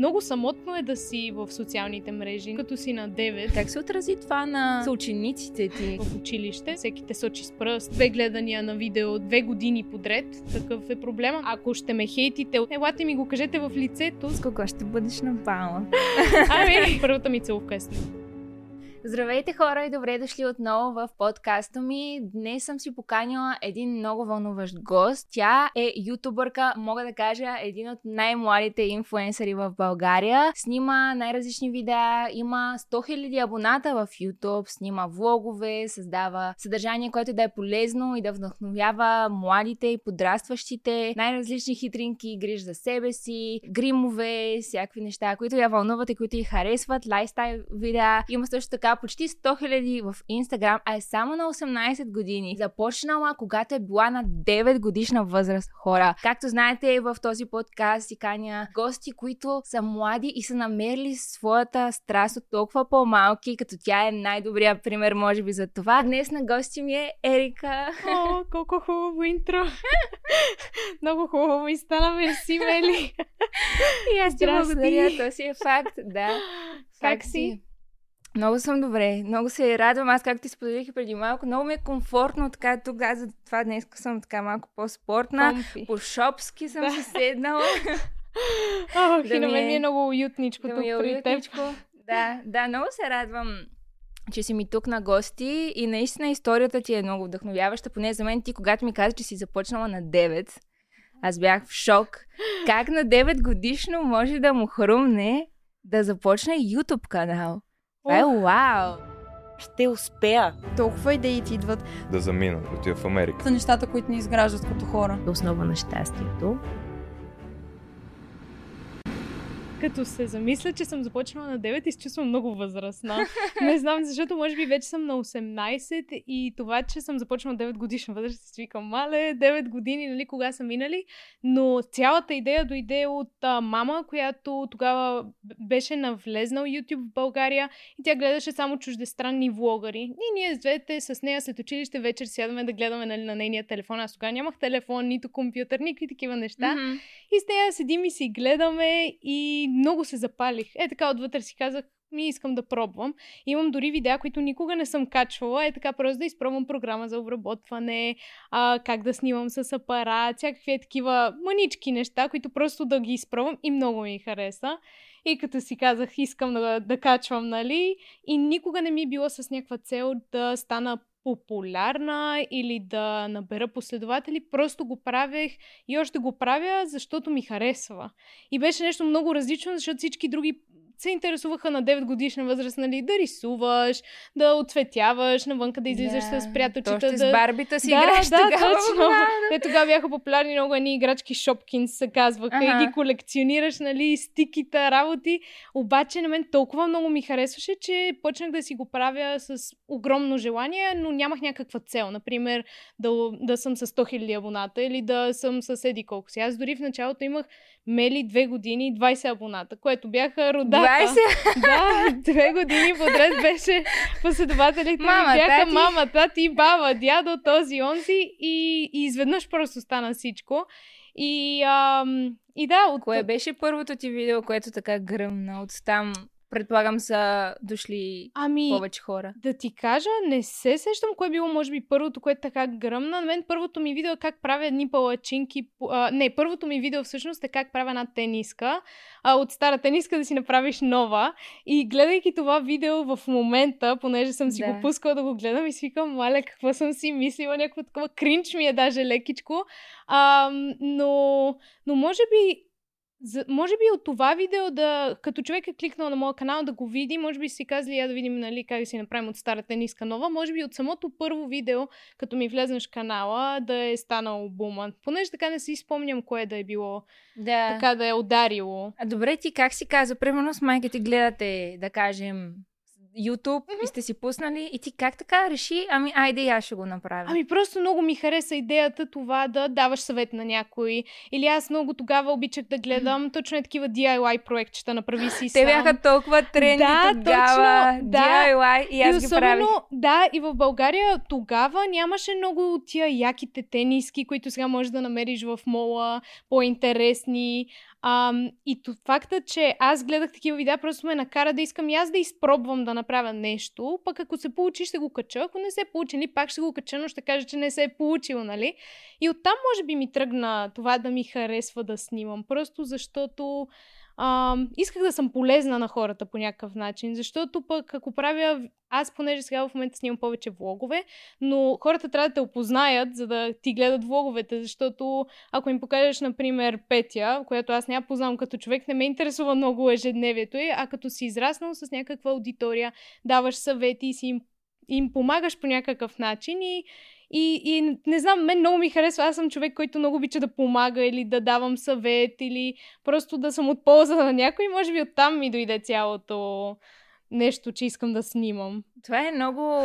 Много самотно е да си в социалните мрежи, като си на 9. Как се отрази това на съучениците ти? В училище всеки те сочи с пръст, две гледания на видео, две години подред. Такъв е проблема. Ако ще ме хейтите, елате ми го кажете в лицето. С кого ще бъдеш на бала? Ами, първата ми целувка е с. Здравейте хора и добре дошли отново в подкаста ми. Днес съм си поканила един много вълнуващ гост. Тя е ютубърка, мога да кажа, един от най-младите инфуенсъри в България. Снима най-различни видеа, има 100 000 абоната в YouTube, снима влогове, създава съдържание, което да е полезно и да вдъхновява младите и подрастващите. Най-различни хитринки, гриж за себе си, гримове, всякакви неща, които я вълнуват и които й харесват, лайфстайл видеа. Има също така почти 100 000 в Инстаграм, а е само на 18 години. Започнала, когато е била на 9 годишна възраст хора. Както знаете, в този подкаст си каня гости, които са млади и са намерили своята страст от толкова по-малки, като тя е най-добрият пример, може би, за това. Днес на гости ми е Ерика. О, колко хубаво интро! Много хубаво и стана мерси, Мели. и аз ти благодаря, то си е факт, да. Как си? Много съм добре. Много се радвам. Аз, както ти споделих и преди малко, много ми е комфортно така тук. Аз за това днес съм така малко по-спортна. По-шопски съм да. се седнала. Ох, да и на мен ми е много уютничко да тук е при уютничко. теб. Да, да, много се радвам че си ми тук на гости и наистина историята ти е много вдъхновяваща, поне за мен ти, когато ми каза, че си започнала на 9, аз бях в шок. Как на 9 годишно може да му хрумне да започне YouTube канал? Е вау! Ще успея. Толкова идеи ти идват. Да замина, да отида в Америка. За нещата, които ни изграждат като хора. Основа на щастието като се замисля, че съм започнала на 9 и се чувствам много възрастна. Не знам, защото може би вече съм на 18 и това, че съм започнала 9 годишна възраст, си викам, мале, 9 години, нали, кога са минали. Но цялата идея дойде от а, мама, която тогава беше навлезнал YouTube в България и тя гледаше само чуждестранни влогари. И ние с двете с нея след училище вечер сядаме да гледаме нали, на нейния телефон. Аз тогава нямах телефон, нито компютър, никакви такива неща. Mm-hmm. И с нея седим и си гледаме и много се запалих. Е така отвътре си казах, ми искам да пробвам. Имам дори видеа, които никога не съм качвала. Е така просто да изпробвам програма за обработване, а, как да снимам с апарат, всякакви такива манички неща, които просто да ги изпробвам и много ми хареса. И като си казах, искам да, да качвам, нали? И никога не ми е било с някаква цел да стана популярна или да набера последователи, просто го правех и още го правя, защото ми харесва. И беше нещо много различно, защото всички други се интересуваха на 9 годишна възраст, нали, да рисуваш, да отцветяваш, навънка да излизаш да, с приятелчета. Точно да... с барбита си да, играеш да, тогава. Точно. Те тогава бяха популярни много едни играчки Шопкинс се казваха ага. и ги колекционираш, нали, стиките, работи. Обаче на мен толкова много ми харесваше, че почнах да си го правя с огромно желание, но нямах някаква цел. Например, да, да съм с 100 000 абоната или да съм с еди колко си. Аз дори в началото имах мели две години и 20 абоната, което бяха родата. 20? Да, две години подред беше последователите мама, ми бяха тати. мама, тати, баба, дядо, този, онзи и, и изведнъж просто стана всичко. И, ам, и да, от... Кое беше първото ти видео, което така гръмна от там предполагам са дошли ами, повече хора. Да ти кажа, не се сещам кое е било, може би, първото, което така гръмна. На мен първото ми видео е как правя едни палачинки. А, не, първото ми видео всъщност е как правя една тениска. А, от стара тениска да си направиш нова. И гледайки това видео в момента, понеже съм си да. го пускала да го гледам и си викам, маля, какво съм си мислила, някакво такова кринч ми е даже лекичко. А, но, но може би за, може би от това видео да, като човек е кликнал на моя канал да го види, може би си казали я да видим нали, как да си направим от старата ниска нова, може би от самото първо видео, като ми влезнеш канала, да е станал бума. Понеже така не си спомням кое да е било, да. така да е ударило. А добре ти как си каза, примерно с майка ти гледате, да кажем, YouTube mm-hmm. и сте си пуснали и ти как така реши, ами айде аз ще го направя. Ами просто много ми хареса идеята това да даваш съвет на някой. Или аз много тогава обичах да гледам mm-hmm. точно е такива DIY проектчета, направи си сам. Те бяха толкова тренди да, тогава, точно, да. DIY и аз и особено, ги правих. Да, и в България тогава нямаше много от тия яките тениски, които сега можеш да намериш в мола, по-интересни. Ам, и то, факта, че аз гледах такива видеа, просто ме накара да искам и аз да изпробвам да направя нещо, пък ако се получи, ще го кача. Ако не се получи, нали, пак ще го кача, но ще кажа, че не се е получило, нали? И оттам може би ми тръгна това да ми харесва да снимам. Просто защото а, исках да съм полезна на хората по някакъв начин, защото пък ако правя, аз понеже сега в момента снимам повече влогове, но хората трябва да те опознаят, за да ти гледат влоговете, защото ако им покажеш, например, Петя, която аз няма познавам като човек, не ме интересува много ежедневието й, а като си израснал с някаква аудитория, даваш съвети и си им, им помагаш по някакъв начин и, и, и не знам, мен много ми харесва. Аз съм човек, който много обича да помага или да давам съвет или просто да съм от полза на някой. Може би оттам ми дойде цялото нещо, че искам да снимам. Това е много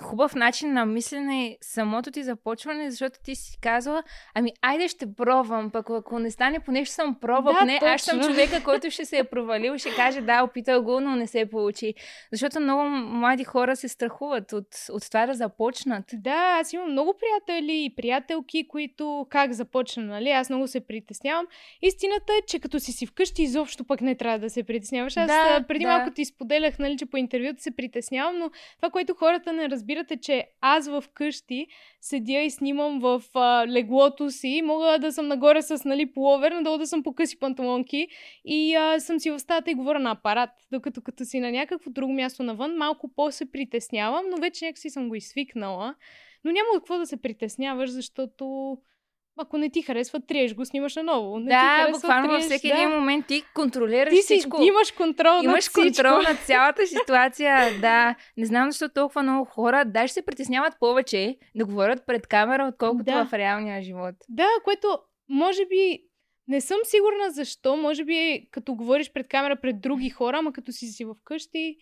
хубав начин на мислене самото ти започване, защото ти си казала, ами айде ще пробвам, пък ако не стане, поне ще съм пробвал, да, поне точно. аз съм човека, който ще се е провалил ще каже, да, опитал го, но не се получи. Защото много млади хора се страхуват от, от това да започнат. Да, аз имам много приятели и приятелки, които как започна, нали? Аз много се притеснявам. Истината е, че като си си вкъщи, изобщо пък не трябва да се притесняваш. Аз Да, преди да. малко ти споделях, нали, че по интервюта се притеснявам, но това, което хората не разбират е, че аз в къщи седя и снимам в а, леглото си. Мога да съм нагоре с нали, половер, надолу да съм по къси панталонки и а, съм си в стаята и говоря на апарат. Докато като си на някакво друго място навън, малко по-се притеснявам, но вече някакси съм го изсвикнала. Но няма от какво да се притесняваш, защото ако не ти харесва, триеш го, снимаш наново. Не ти да, харесва, буквално във триеш, всеки да. един момент ти контролираш Ти си, всичко. имаш контрол Имаш над контрол над цялата ситуация, да. Не знам защо толкова много хора даже се притесняват повече да говорят пред камера, отколкото Да. в реалния живот. Да, което може би не съм сигурна защо. Може би като говориш пред камера пред други хора, ама като си си вкъщи,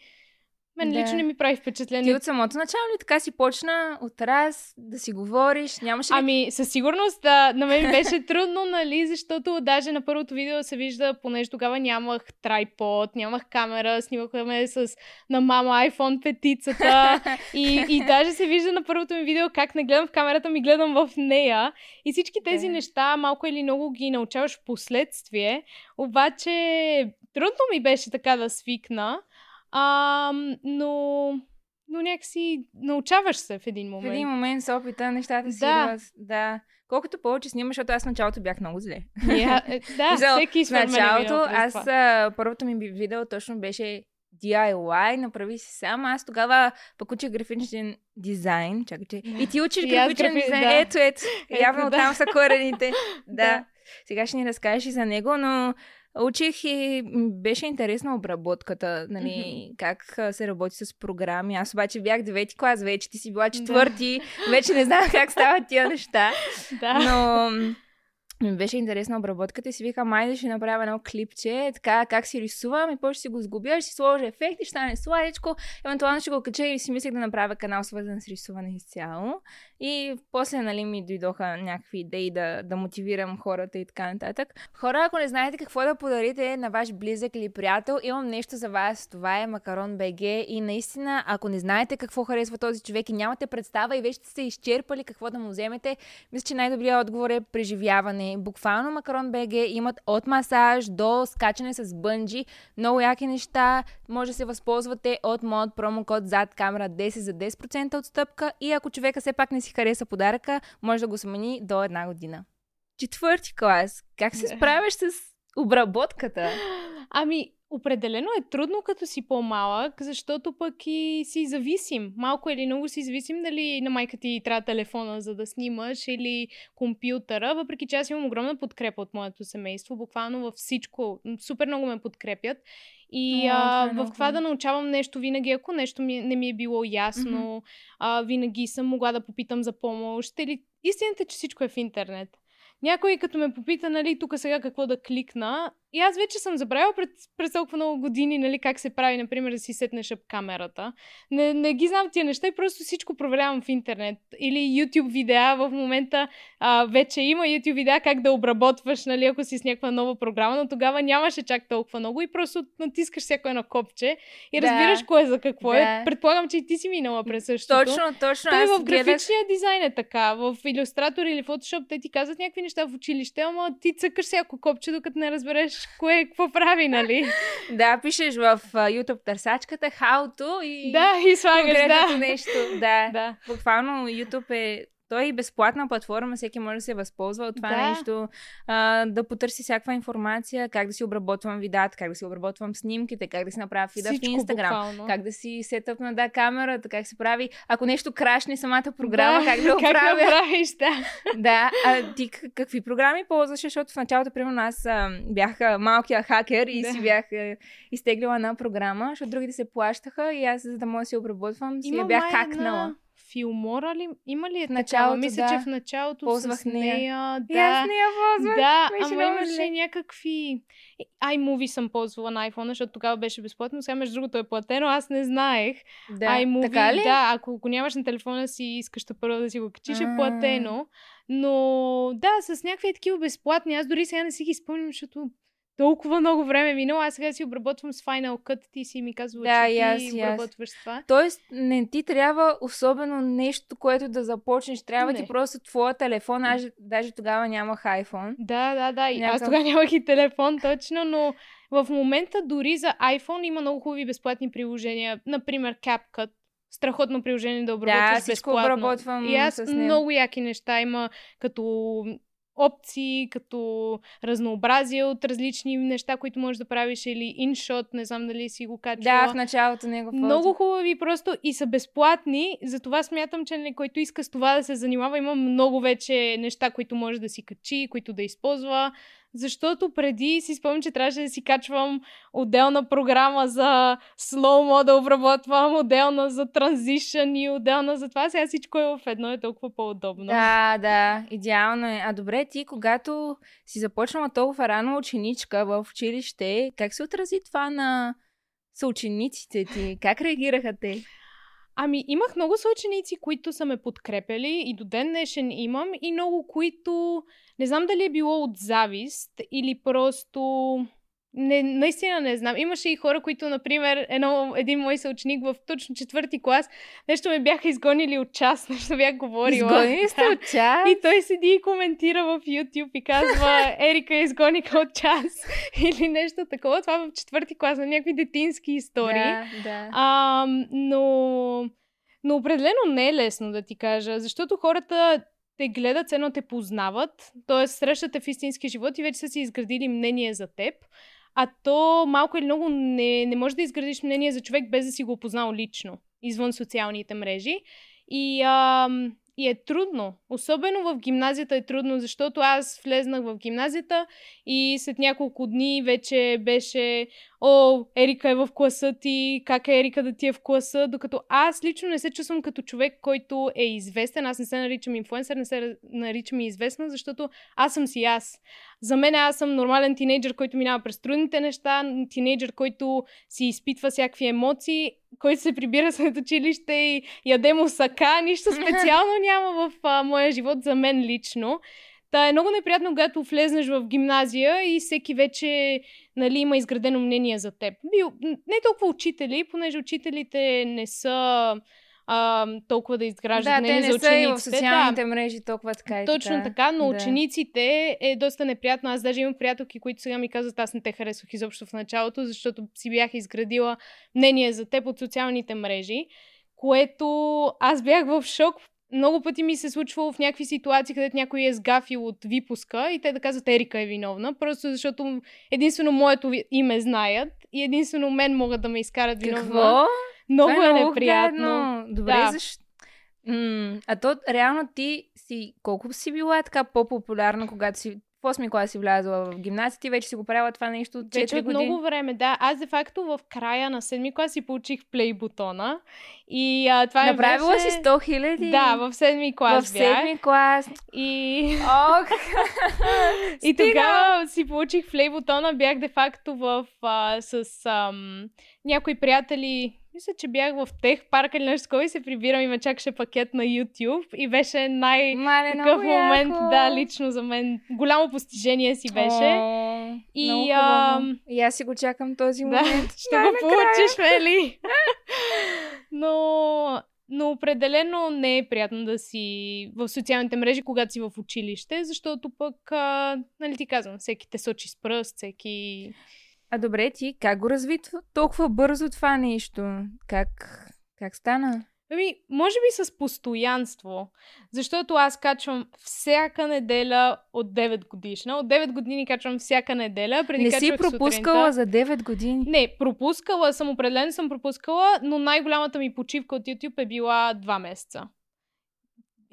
мен Да. лично не ми прави Ти впечатление. от самото начало ли така си почна от раз да си говориш? Нямаше ли... Ами, със сигурност, да, на мен беше трудно, нали, защото даже на първото видео се вижда, понеже тогава нямах трайпод, нямах камера, снимахме с на мама iPhone петицата и, и даже се вижда на първото ми видео как не гледам в камерата, ми гледам в нея. И всички тези Да. неща малко или много ги научаваш в последствие, обаче трудно ми беше така да свикна, а, но, но някакси научаваш се в един В момент. един момент с опита нещата си Да. раз- да. Колкото повече снимаш, защото аз в началото бях много зле. Я, е, да, Мисъл, всеки в началото аз а, първото ми видео точно беше DIY, направи си сам. Аз тогава пък учих графичен дизайн. Чакайте. И ти учиш графичен графи- дизайн. да. Ето, ето. Ето, Явно да. там са корените. да. Да. Сега ще ни разкажеш и за него, но учих и беше интересна обработката, нали, как а, се работи с програми. Аз обаче бях девети клас вече, ти си била четвърти, вече не знам как стават тия неща. Да. Но ми беше интересна обработката и си викам, майде ще направя едно клипче, така как си рисувам и после си го сгубя, ще сложа ефекти, ще стане сладичко, евентуално ще го кача и си мислех да направя канал свързан с рисуване изцяло. И после, нали, ми дойдоха някакви идеи да, да мотивирам хората и така нататък. Хора, ако не знаете какво да подарите на ваш близък или приятел, имам нещо за вас. Това е Макарон БГ и наистина, ако не знаете какво харесва този човек и нямате представа и вече сте се изчерпали какво да му вземете, мисля, че най-добрият отговор е преживяване. Буквално Макарон БГ имат от масаж до скачане с бънджи, много яки неща. Може да се възползвате от моят промокод зад камера 10 за 10% отстъпка и ако човека все пак не си хареса подаръка, може да го смени до една година. Четвърти клас. Как се справяш с обработката? Ами, определено е трудно като си по-малък, защото пък и си зависим. Малко или много си зависим дали на майка ти трябва телефона за да снимаш или компютъра, въпреки че аз имам огромна подкрепа от моето семейство, буквално във всичко. Супер много ме подкрепят. И а, това е в това да научавам нещо винаги, ако нещо ми, не ми е било ясно, а, винаги съм могла да попитам за помощ. Или... Истината е, че всичко е в интернет. Някой като ме попита, нали, тук сега какво да кликна, И аз вече съм забравила пред, през толкова много години, нали, как се прави, например, да си сетнеш ап камерата. Не, не ги знам тия неща и просто всичко проверявам в интернет. Или YouTube видеа в момента а, вече има YouTube видеа как да обработваш, нали, ако си с някаква нова програма, но тогава нямаше чак толкова много и просто натискаш всяко едно копче и Да. разбираш кое за какво Да. е. Предполагам, че и ти си минала през същото. Точно, точно. Той в гледах- графичния дизайн е така. В Illustrator или Photoshop те ти казват някакви неща в училище, ама ти цъкаш всяко копче, докато не разбереш кое какво прави, нали? Да, пишеш в YouTube търсачката how to и да, и слагаш, да. нещо. Да. да. Буквално YouTube е той е безплатна платформа, всеки може да се възползва от това Да. нещо, а, да потърси всякаква информация, как да си обработвам видеата, как да си обработвам снимките, как да си направя фида Всичко в Инстаграм, буквално. как да си сетъпна да камерата, как се прави, ако нещо крашне самата програма, как да го как да правиш, да. Да, а ти какви програми ползваш? Защото в началото, примерно, аз а, бях малкия хакер и Да. си бях а, изтеглила една програма, защото другите се плащаха и аз, за да мога да си обработвам, си я бях хакнала. една Филмора ли? Има ли е началото, Мисля, да. че в началото Ползвах с нея. нея. И аз Да. не я ползвах. Да, Беше ама имаше някакви... iMovie съм ползвала на iPhone, защото тогава беше безплатно. Сега, между другото, е платено. Аз не знаех. Да. iMovie, така ли? да, ако го нямаш на телефона си и искаш да първо да си го качиш, е платено. Но да, с някакви такива безплатни. Аз дори сега не си ги спомням, защото толкова много време е минало. Аз сега си обработвам с Final Cut. Ти си ми казвала, Да, че ти аз, аз. обработваш това. Тоест, не ти трябва особено нещо, което да започнеш. Трябва Не. ти просто твоя телефон. Аз даже тогава нямах iPhone. Да, да, да. И Аз Някакъв- тогава нямах и телефон, точно, но в момента дори за iPhone има много хубави безплатни приложения. Например, CapCut. Страхотно приложение да обработваш Да, безплатно. обработвам И аз с него. много яки неща има, като опции, като разнообразие от различни неща, които можеш да правиш или InShot, не знам дали си го качвала. Да, в началото него. Много хубави просто и са безплатни, затова смятам, че нали, който иска с това да се занимава, има много вече неща, които може да си качи, които да използва. Защото преди си спомням, че трябваше да си качвам отделна програма за слоумо да обработвам, отделна за транзишън и отделна за това. Сега всичко е в едно, е толкова по-удобно. Да, да, идеално е. А добре, ти когато си започнала толкова рано ученичка в училище, как се отрази това на съучениците ти? Как реагираха те? Ами, имах много съученици, които са ме подкрепили и до ден днешен имам и много, които не знам дали е било от завист или просто... Не, наистина не знам. Имаше и хора, които, например, едно, един мой съученик в точно четвърти клас, нещо ме бяха изгонили от час, нещо бях говорила. Изгонили сте Да. от час? И той седи и коментира в YouTube и казва, Ерика я изгониха от час. Или нещо такова. Това в четвърти клас, на някакви детински истории. Да, да. А, но, но определено не е лесно да ти кажа, защото хората те гледат, едно те познават, т.е. срещат те в истински живот и вече са си изградили мнение за теб, а то малко или много не, не може да изградиш мнение за човек без да си го опознал лично, извън социалните мрежи. И, а, и е трудно. Особено в гимназията е трудно, защото аз влезнах в гимназията и след няколко дни вече беше о, Ерика е в класа ти, как е Ерика да ти е в класа, докато аз лично не се чувствам като човек, който е известен, аз не се наричам инфлуенсър, не се наричам и известна, защото аз съм си аз. За мен аз съм нормален тинейджър, който минава през трудните неща, тинейджър, който си изпитва всякакви емоции, който се прибира след училище и яде мусака, нищо специално няма в а, моя живот за мен лично. Та е много неприятно, когато влезнеш в гимназия и всеки вече нали, има изградено мнение за теб. Не толкова учители, понеже учителите не са а, толкова да изграждат Да, те мнение не за и в учениците. социалните Да, мрежи толкова така и точно така. така, но Да. учениците е доста неприятно. Аз даже имам приятелки, които сега ми казват, аз не те харесвах изобщо в началото, защото си бях изградила мнение за теб от социалните мрежи, което аз бях в шок. Много пъти ми се случвало в някакви ситуации, където някой е сгафил от випуска и те да казват Ерика е виновна, просто защото единствено моето име знаят и единствено мен могат да ме изкарат виновна. Какво? Много Това е, много неприятно. гадно. Добре, Да. защо? М, а то реално ти си, колко си била така по-популярна, когато си в 8 клас си влязла в гимназия, ти вече си го правила това нещо от 4 Вече години. много време, да. Аз де факто в края на седми клас си получих плей бутона. И а, това Направила беше... си 100 хиляди? Да, в седми клас в бях. седми клас. И... Ох! И тогава си получих плей бутона, бях де-факто в, а, с ам, някои приятели, мисля, че бях в тех парка или нещо такова и се прибирам и ме чакаше пакет на YouTube и беше най- Мале, такъв момент, яко. да, лично за мен. Голямо постижение си беше. О, И, ам, И аз си го чакам този Да, момент. ще го получиш, Мели. но, но определено не е приятно да си в социалните мрежи, когато си в училище, защото пък, а, нали ти казвам, всеки те сочи с пръст, всеки... А добре, ти как го разви толкова бързо това нещо? Как, как стана? Ами, може би с постоянство, защото аз качвам всяка неделя от 9 годишна. От 9 години качвам всяка неделя. Преди Не си пропускала сутринта. за 9 години. Не, пропускала съм, определено съм пропускала, но най-голямата ми почивка от YouTube е била 2 месеца.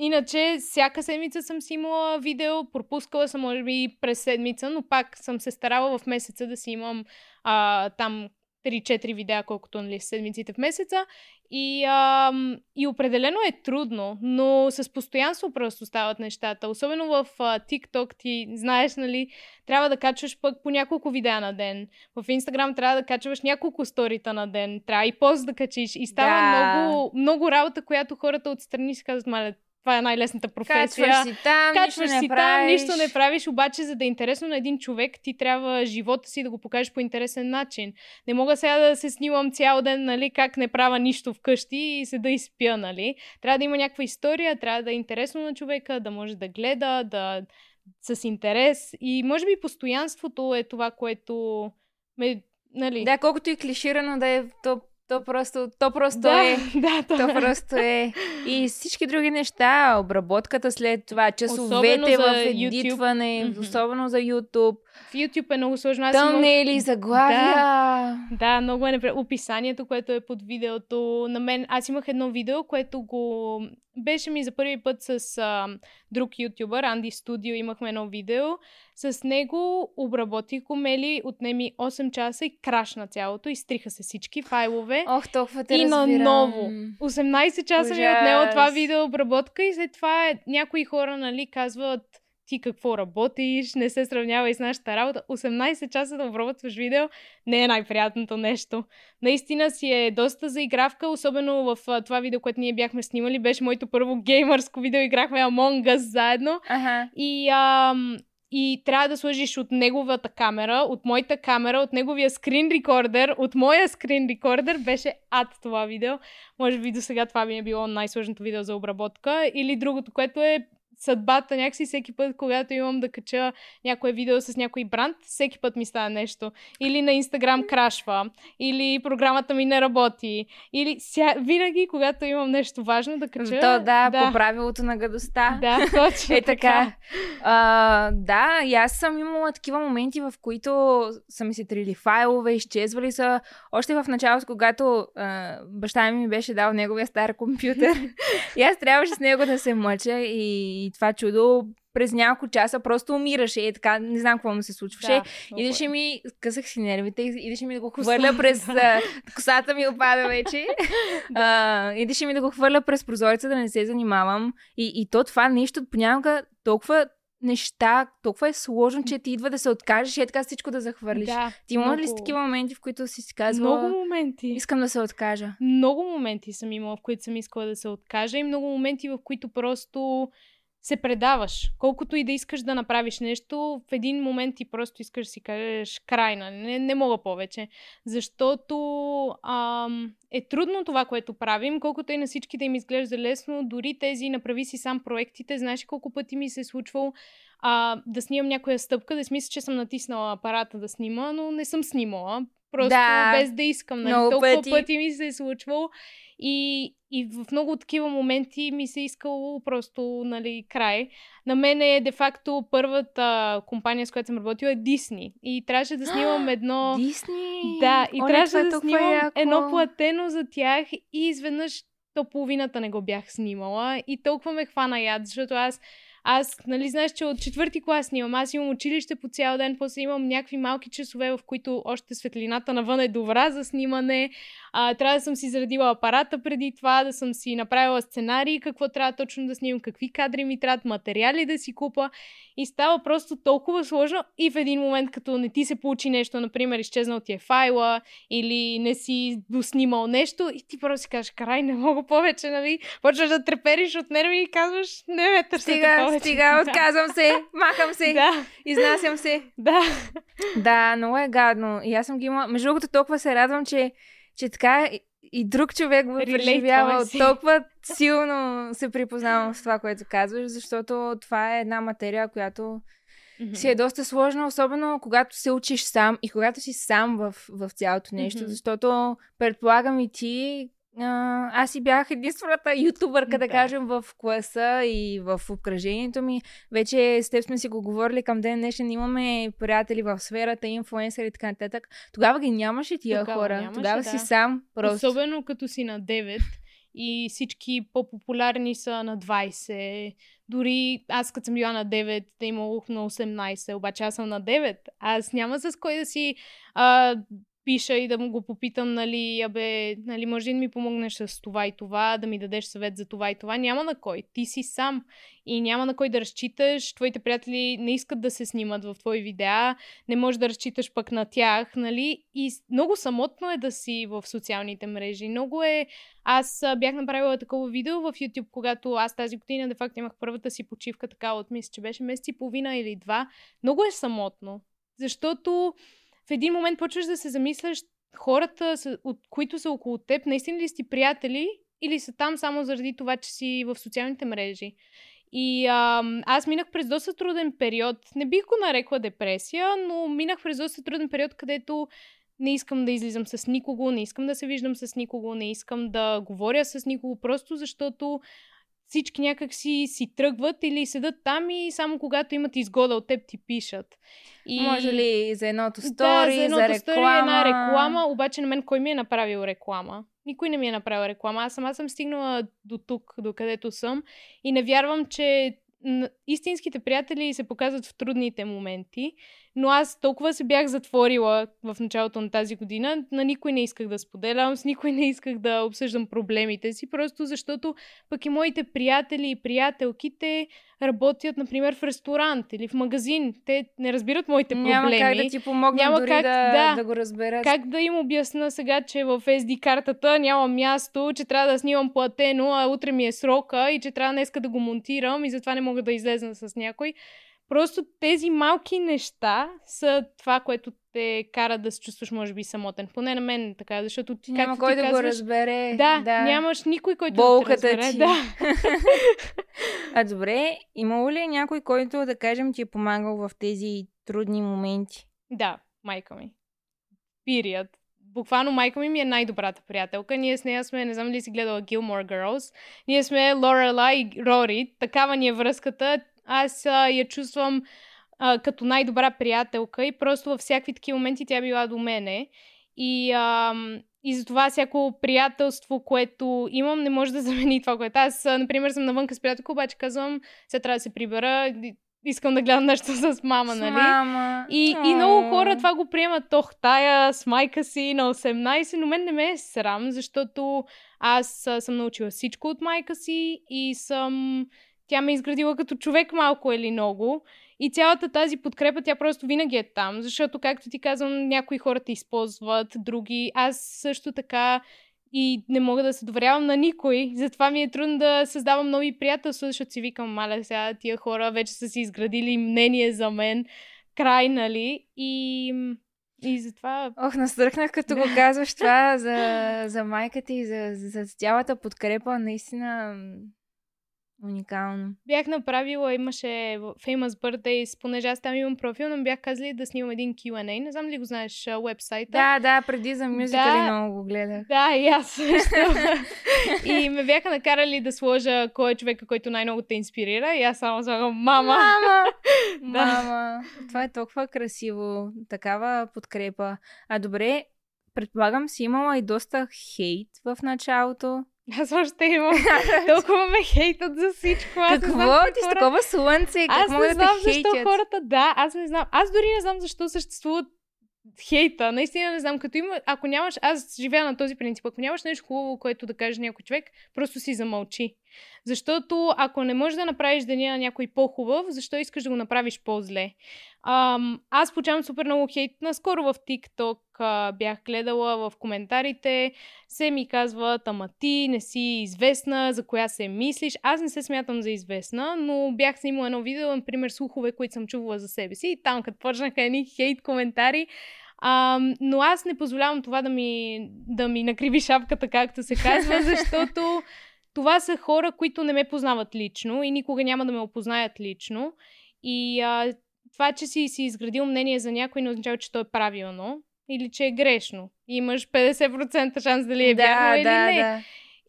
Иначе, всяка седмица съм си имала видео, пропускала съм, може би, през седмица, но пак съм се старала в месеца да си имам а, там 3-4 видеа, колкото нали, седмиците в месеца. И, а, и определено е трудно, но с постоянство просто стават нещата. Особено в а, TikTok ти знаеш, нали, трябва да качваш пък по няколко видеа на ден. В Instagram трябва да качваш няколко сторита на ден. Трябва и пост да качиш. И става Да. много, много работа, която хората отстрани си казват, мале, това е най-лесната професия. Качваш си там, Качваш нищо си не там, правиш. нищо не правиш, обаче за да е интересно на един човек, ти трябва живота си да го покажеш по интересен начин. Не мога сега да се снимам цял ден, нали, как не правя нищо вкъщи и се да изпя, нали. Трябва да има някаква история, трябва да е интересно на човека, да може да гледа, да с интерес и може би постоянството е това, което ме, нали. Да, колкото и клиширано да е, то, то просто, то просто да, е. да, То това е. просто е. И всички други неща, обработката след това, часовете Особено в за YouTube. едитване, Мгм. особено за YouTube, В YouTube е много сложно. Аз имам- тъмнели, заглавия. Да, много е неприятно. Описанието, което е под видеото. На мен, аз имах едно видео, което го... Беше ми за първи път с а, друг ютубър, Анди Студио, имахме едно видео. С него обработих го, мели, отнеми 8 часа и крашна цялото. Изтриха се всички файлове. Ох, толкова те И разбирам. наново. 18 часа ми е Ужас. отнело това видео обработка и след това е, някои хора, нали, казват ти какво работиш, не се сравнявай с нашата работа. 18 часа да обработваш видео не е най-приятното нещо. Наистина си е доста заигравка, особено в това видео, което ние бяхме снимали. Беше моето първо геймърско видео, играхме Among Us заедно. Аха. И, ам, и трябва да сложиш от неговата камера, от моята камера, от неговия скрин рекордер, от моя скрин рекордер. Беше ад това видео. Може би до сега това ми е било най-сложното видео за обработка. Или другото, което е съдбата някакси всеки път, когато имам да кача някое видео с някой бранд, всеки път ми става нещо. Или на Инстаграм крашва, или програмата ми не работи, или ся... винаги, когато имам нещо важно да кача... То, да, да, по правилото на гадостта. да, точно Е така. А, да, и аз съм имала такива моменти, в които са ми се трили файлове, изчезвали са. Още в началото, когато а, баща ми беше дал неговия стар компютър, и аз трябваше с него да се мъча и, и това чудо през няколко часа просто умираше. Е така, не знам какво му се случваше. Да, Идеше е. ми, късах си нервите, идеше ми да го хвърля през... косата ми опада вече. а, идеше ми да го хвърля през прозореца, да не се занимавам. И, и то това нещо понякога толкова неща, толкова е сложно, че ти идва да се откажеш и е така всичко да захвърлиш. Да, Ти има ли много- си такива моменти, в които си си казвала, Много моменти. искам да се откажа? Много моменти съм имала, в които съм искала да се откажа и много моменти, в които просто се предаваш. Колкото и да искаш да направиш нещо, в един момент ти просто искаш да си кажеш край, нали? не, не мога повече. Защото ам, е трудно това, което правим, колкото и на всички да им изглежда лесно, дори тези направи си сам проектите, знаеш колко пъти ми се е случвало а, да снимам някоя стъпка, да си мисля, че съм натиснала апарата да снима, но не съм снимала. Просто Да. без да искам. Нали? Толкова пъти. пъти ми се е случвало. И, и в много такива моменти ми се е искало просто, нали, край. На мен е, де-факто, първата компания, с която съм работила е Disney. И трябваше да снимам едно... Дисни! Да, и Оле, трябваше е да снимам яко. едно платено за тях и изведнъж то половината не го бях снимала и толкова ме хвана яд, защото аз Аз, нали, знаеш, че от четвърти клас снимам. Аз имам училище по цял ден, после имам някакви малки часове, в които още светлината навън е добра за снимане. А, трябва да съм си заредила апарата преди това, да съм си направила сценарии, какво трябва точно да снимам, какви кадри ми трябват, материали да си купа. И става просто толкова сложно и в един момент, като не ти се получи нещо, например, изчезнал ти е файла или не си доснимал нещо и ти просто си кажеш, край, не мога повече, нали? Почваш да трепериш от нерви и казваш, не ме търсете Стига, повече. стига, отказвам се, махам се, Да, изнасям се. да. Да, много е гадно. И аз съм ги имала. Между другото, толкова се радвам, че, че така и, друг човек го си. Толкова силно се припознавам с това, което казваш, защото това е една материя, която си е доста сложна, особено когато се учиш сам и когато си сам в, в цялото нещо, Мгм. защото предполагам и ти. А, аз си бях единствената ютубърка, да, Да. кажем, в класа и в обкръжението ми. Вече с теб сме си го говорили към ден днешен. Имаме приятели в сферата, инфлуенсъри и така нататък. Тогава ги нямаше тия Тогава хора. нямаше, Тогава да. си сам. Просто. Особено като си на 9 и всички по-популярни са на 20. Дори аз като съм била на 9, да имало на 18, обаче аз съм на 9. Аз няма с кой да си а, пиша и да му го попитам, нали, абе, нали, да ми помогнеш с това и това, да ми дадеш съвет за това и това. Няма на кой. Ти си сам и няма на кой да разчиташ. Твоите приятели не искат да се снимат в твои видеа, не можеш да разчиташ пък на тях, нали? И много самотно е да си в социалните мрежи. Много е... Аз бях направила такова видео в YouTube, когато аз тази година, де факто, имах първата си почивка така от мисля, че беше месец и половина или два. Много е самотно. Защото в един момент почваш да се замисляш хората, от които са около теб, наистина ли си приятели или са там само заради това, че си в социалните мрежи. И ам, аз минах през доста труден период. Не бих го нарекла депресия, но минах през доста труден период, където не искам да излизам с никого, не искам да се виждам с никого, не искам да говоря с никого, просто защото всички някак си, си тръгват или седат там и само когато имат изгода от теб ти пишат. И... Може ли за едното да, стори, за, едното за реклама? стори, една реклама, обаче на мен кой ми е направил реклама? Никой не ми е направил реклама. Аз сама съм стигнала до тук, до където съм и не вярвам, че истинските приятели се показват в трудните моменти, но аз толкова се бях затворила в началото на тази година, на никой не исках да споделям, с никой не исках да обсъждам проблемите си, просто защото пък и моите приятели и приятелките работят, например, в ресторант или в магазин. Те не разбират моите проблеми. Няма как да ти помогна Няма дори как, да, да. да го разберат. Как да им обясна сега, че в SD картата няма място, че трябва да снимам платено, а утре ми е срока и че трябва днеска да го монтирам и затова не мога да излезна с някой. Просто тези малки неща са това, което те кара да се чувстваш, може би, самотен. Поне на мен е така, защото ти, Няма кой ти да го казваш, разбере. Да, да. нямаш никой, който Болката да те разбере. ти. Да. А добре, имало ли е някой, който, да кажем, ти е помагал в тези трудни моменти? Да, майка ми. Period. Буквално майка ми ми е най-добрата приятелка. Ние с нея сме, не знам дали си гледала Gilmore Girls, ние сме Лорела и Рори. Такава ни е връзката. Аз а, я чувствам а, като най-добра приятелка и просто във всякакви такива моменти тя е била до мене. И, ам, и затова всяко приятелство, което имам, не може да замени това, което аз, а, например, съм навънка с приятелка, обаче казвам, сега трябва да се прибера, искам да гледам нещо с мама, С нали? мама. И, и много хора това го приемат. Ох, тая с майка си на 18, но мен не ме е срам, защото аз а, съм научила всичко от майка си и съм... Тя ме е изградила като човек малко или много. И цялата тази подкрепа, тя просто винаги е там, защото, както ти казвам, някои хора те използват, други. Аз също така и не мога да се доверявам на никой. Затова ми е трудно да създавам нови приятелства, защото си викам, маля сега, тия хора вече са си изградили мнение за мен. Край, нали? И, и затова... Ох, настръхнах като го казваш това за, за майка ти и за, за цялата подкрепа. Наистина уникално. Бях направила, имаше Famous Birthdays, понеже аз там имам профил, но бях казали да снимам един Q&A. Не знам ли го знаеш, вебсайта. Да, да, преди за мюзикали Да. много го гледах. Да, и аз също. и ме бяха накарали да сложа кой е човека, който най-много те инспирира. И аз само слагам мама. Мама! Да. Мама! Това е толкова красиво. Такава подкрепа. А добре, предполагам си имала и доста хейт в началото. Аз още имам. Толкова ме хейтат за всичко. Аз не знам Какво? Ти с хора- такова слънце, как Аз могат не да знам те защо хейтят? хората, да, аз не знам. Аз дори не знам защо съществуват хейта. Наистина не знам. Като има, ако нямаш, аз живея на този принцип. Ако нямаш нещо хубаво, което да каже някой човек, просто си замълчи. Защото ако не можеш да направиш деня на някой по-хубав, защо искаш да го направиш по-зле? Ам, аз получавам супер много хейт. Наскоро в TikTok а, бях гледала в коментарите. Се ми казват, ама ти не си известна, за коя се мислиш. Аз не се смятам за известна, но бях снимала едно видео, например, слухове, които съм чувала за себе си. И там, като почнаха едни хейт коментари, Ам, но аз не позволявам това да ми, да ми накриви шапката, както се казва, защото това са хора, които не ме познават лично и никога няма да ме опознаят лично. И а, това, че си, си изградил мнение за някой, не означава, че то е правилно или че е грешно. Имаш 50% шанс дали е вярно да, или да, не. да.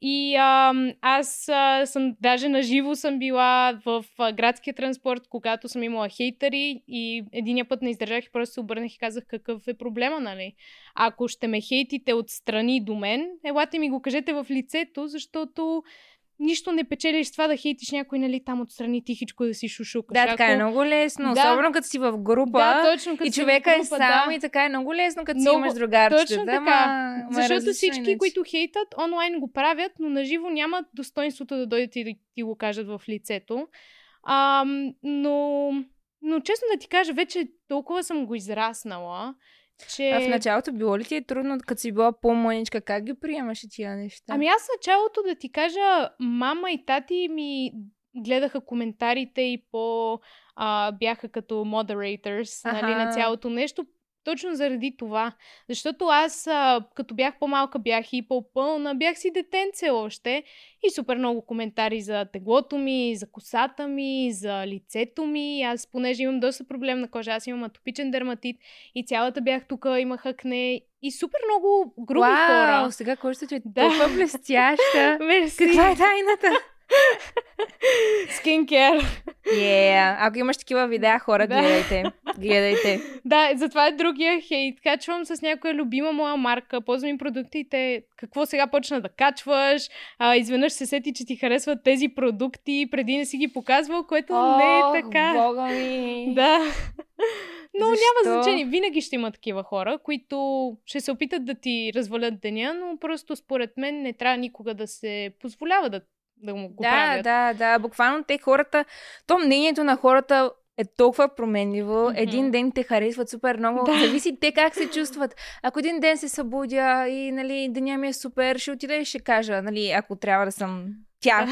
И а, аз а, съм, даже на живо съм била в а, градския транспорт, когато съм имала хейтери и единия път не издържах и просто се обърнах и казах какъв е проблема, нали? Ако ще ме хейтите от страни до мен, елате ми го кажете в лицето, защото нищо не печелиш с това да хейтиш някой, нали, там отстрани тихичко да си шушукаш. Да, така е много лесно. Да. Особено като си в група. Да, точно като и си в човека е група, сам да. и така е много лесно, като си Много- имаш другарчета. точно да, така. ма- ма Защото различно всички, иначе. които хейтат, онлайн го правят, но наживо нямат достоинството да дойдат и да ти го кажат в лицето. А, но, но честно да ти кажа, вече толкова съм го израснала, че... А в началото било ли ти е трудно, като си била по-мъничка, как ги приемаше тия неща? Ами аз в началото да ти кажа, мама и тати ми гледаха коментарите и по а, бяха като moderators нали, на цялото нещо. Точно заради това. Защото аз, а, като бях по-малка, бях и по-пълна, бях си детенце още. И супер много коментари за теглото ми, за косата ми, за лицето ми. Аз, понеже имам доста проблем на кожа, аз имам атопичен дерматит и цялата бях тук, имах акне и супер много груби Вау, хора. сега кожата ти е Да. толкова блестяща. Каква е тайната? Скинкер. Yeah. Ако имаш такива видеа, хора, Да. гледайте. Гледайте. Да, затова е другия хейт. Качвам с някоя любима моя марка, ползвам продуктите. Какво сега почна да качваш? А, изведнъж се сети, че ти харесват тези продукти, преди не си ги показвал, което не е така. Бога ми. Да. Но Защо? няма значение. Винаги ще има такива хора, които ще се опитат да ти развалят деня, но просто според мен не трябва никога да се позволява да, да му го да, правят. да, да. Буквално те хората, то мнението на хората е толкова променливо. Мгм. Един ден те харесват супер много. Да. Зависи те как се чувстват. Ако един ден се събудя и нали, деня ми е супер, ще отида и ще кажа, нали, ако трябва да съм тя.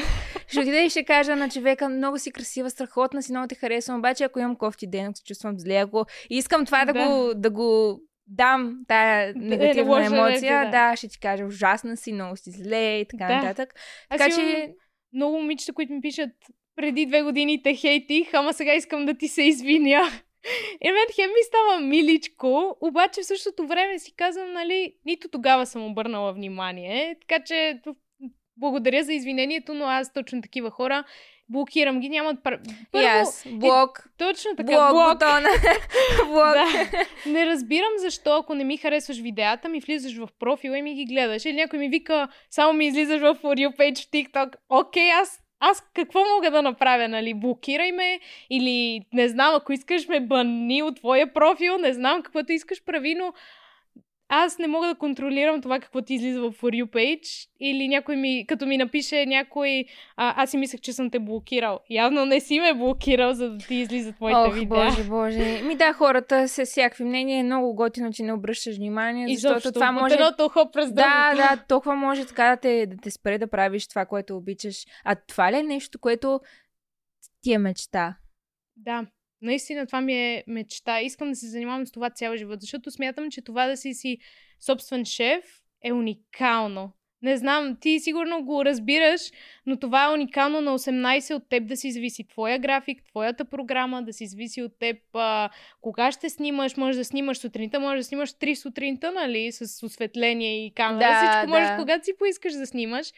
ще отида и ще кажа на човека, много си красива, страхотна си, много те харесвам, обаче ако имам кофти ден, ако се чувствам зле, ако искам това да, Да. го, да го дам, тая негативна лоша емоция, да. да, ще ти кажа, ужасна си, много си зле и така Да. нататък. Аз Така имам че много момичета, които ми пишат преди две години те хейтих, ама сега искам да ти се извиня. И мен хем ми става миличко, обаче в същото време си казвам, нали, нито тогава съм обърнала внимание, така че благодаря за извинението, но аз точно такива хора блокирам ги, нямат... пр- и аз, блок, Точно така, блок, блок. блок. Да. Не разбирам защо, ако не ми харесваш видеята, ми влизаш в профила и ми ги гледаш. Или някой ми вика, само ми излизаш в For You page в TikTok. Окей, аз, аз какво мога да направя, нали? Блокирай ме или не знам, ако искаш ме бани от твоя профил, не знам каквото искаш прави, но аз не мога да контролирам това какво ти излиза в For You page или някой ми, като ми напише някой, а, аз си мислех, че съм те блокирал. Явно не си ме блокирал, за да ти излизат моите Ох, видеа. боже, боже. Ми да, хората с всякакви мнения е много готино, че не обръщаш внимание, защото това може... От едното ухо през Да, да, толкова може така да те, да те спре да правиш това, което обичаш. А това ли е нещо, което ти е мечта? Да, наистина това ми е мечта. Искам да се занимавам с това цял живот, защото смятам, че това да си си собствен шеф е уникално. Не знам, ти сигурно го разбираш, но това е уникално на 18 от теб да си зависи твоя график, твоята програма, да си зависи от теб а, кога ще снимаш, може да снимаш сутринта, може да снимаш 3 сутринта, нали, с осветление и камера. Да, Всичко можеш, да. когато си поискаш да снимаш.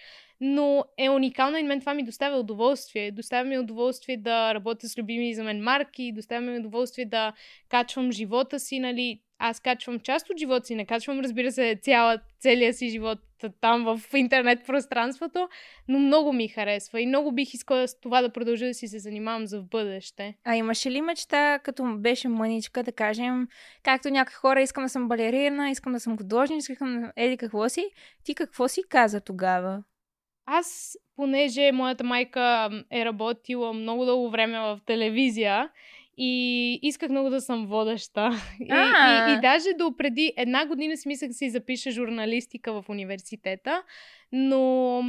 Но е уникално и мен това ми доставя удоволствие. Доставя ми удоволствие да работя с любими за мен марки, доставя ми удоволствие да качвам живота си, нали. Аз качвам част от живота си, не качвам, разбира се, цяла, целия си живот там в интернет пространството, но много ми харесва и много бих искала с това да продължа да си се занимавам за в бъдеще. А имаше ли мечта, като беше мъничка, да кажем, както някои хора, искам да съм балерина, искам да съм художник, искам да... Еди какво си? Ти какво си каза тогава? Аз, понеже моята майка е работила много дълго време в телевизия и исках много да съм водеща. И, и, и даже до преди една година си мислех да си запиша журналистика в университета, но,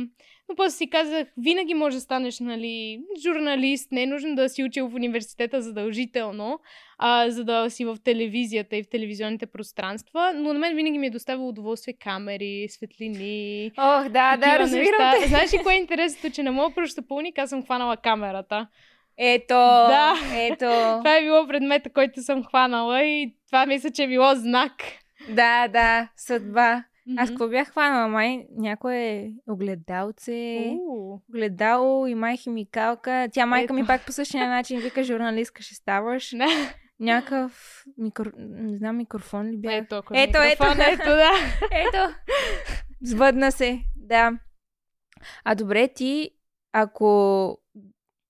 но после си казах, винаги може да станеш нали, журналист, не е нужно да си учил в университета задължително, а, за да си в телевизията и в телевизионните пространства, но на мен винаги ми е доставило удоволствие камери, светлини, Ох, да, да, разбирам те. Знаеш ли кое е интересното, че на моя пръщопълник аз съм хванала камерата. Ето, Да. ето. Това е било предмета, който съм хванала и това мисля, че е било знак. Да, да, съдба. Аз Мгм. какво бях хванала? Май някое огледалце, Уу. огледало и май химикалка. Тя майка ми Ето. пак по същия начин вика, журналистка ще ставаш. Някакъв микро... не знам, микрофон ли бях? Ето, ако Ето, ето. микрофон, ето, да. Ето. Сбъдна се, да. А добре, ти, ако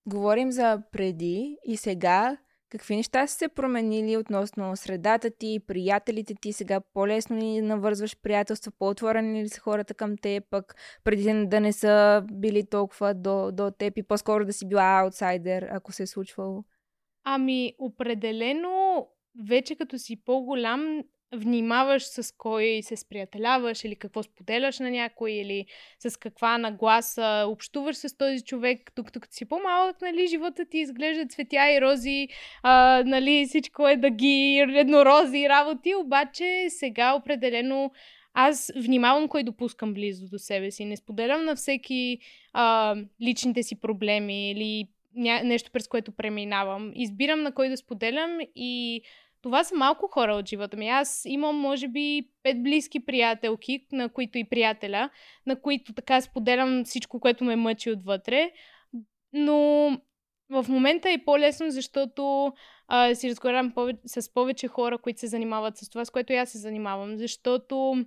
говорим за преди и сега, какви неща са се променили относно средата ти, приятелите ти? Сега по-лесно ли навързваш приятелства, по-отворени ли са хората към теб, пък преди да не са били толкова до, до теб и по-скоро да си била аутсайдер, ако се е случвало? Ами, определено, вече като си по-голям, внимаваш с кой се сприятеляваш или какво споделяш на някой или с каква нагласа общуваш с този човек, докато като си по-малък, нали, живота ти изглежда цветя и рози, а, нали, всичко е дъги, еднорози и работи, обаче сега определено аз внимавам кой допускам близо до себе си. Не споделям на всеки а, личните си проблеми или нещо, през което преминавам. Избирам на кой да споделям и това са малко хора от живота ми. Аз имам, може би, пет близки приятелки, на които и приятеля, на които така споделям всичко, което ме мъчи отвътре. Но в момента е по-лесно, защото а, си разговарям повече, с повече хора, които се занимават с това, с което аз се занимавам. Защото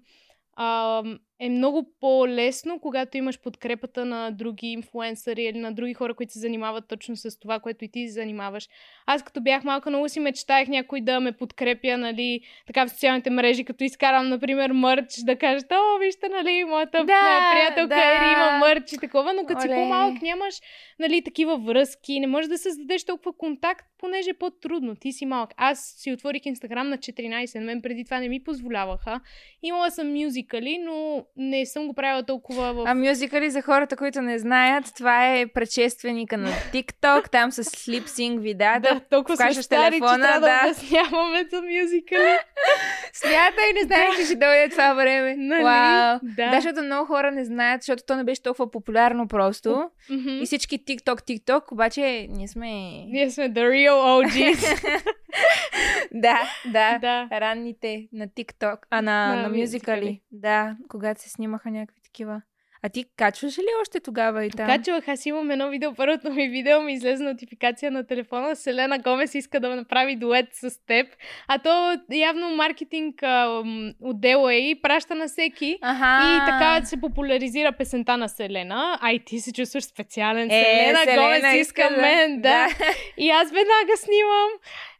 а, е много по-лесно, когато имаш подкрепата на други инфлуенсъри или на други хора, които се занимават точно с това, което и ти се занимаваш. Аз като бях малка, много си мечтаях някой да ме подкрепя, нали, така в социалните мрежи, като изкарам, например, мърч, да кажат, о, вижте, нали, моята Да, приятелка да. Ери има мърч и такова, но като си Оле. по-малък нямаш, нали, такива връзки, не можеш да създадеш толкова контакт, понеже е по-трудно. Ти си малък. Аз си отворих Инстаграм на 14, на мен преди това не ми позволяваха. Имала съм мюзикали, но не съм го правила толкова в... А мюзикали за хората, които не знаят, това е предшественика на TikTok, там с липсинг видеята. да, толкова сме стари, телефона, че да, да. обясняваме за мюзикали. Смята и не знаеш, че ще дойде това време. Нали? Вау. Да. Да, защото много хора не знаят, защото то не беше толкова популярно просто. Мгм. И всички TikTok, TikTok, обаче ние сме... Ние сме the real OGs. да, да, да. Ранните на TikTok, а на, На на, мюзикали. мюзикали. Да, когато се снимаха някакви такива. А ти качваш ли още тогава и там? Качвах, аз имам едно видео, първото ми видео ми излезе нотификация на телефона, Селена Гомес иска да направи дует с теб, а то явно маркетинг а, отдела е и праща на всеки. Аха. И така се популяризира песента на Селена, а и ти се чувстваш специален. Е, Селена, Селена Гомес иска иска да- мен, да. да. И аз веднага снимам.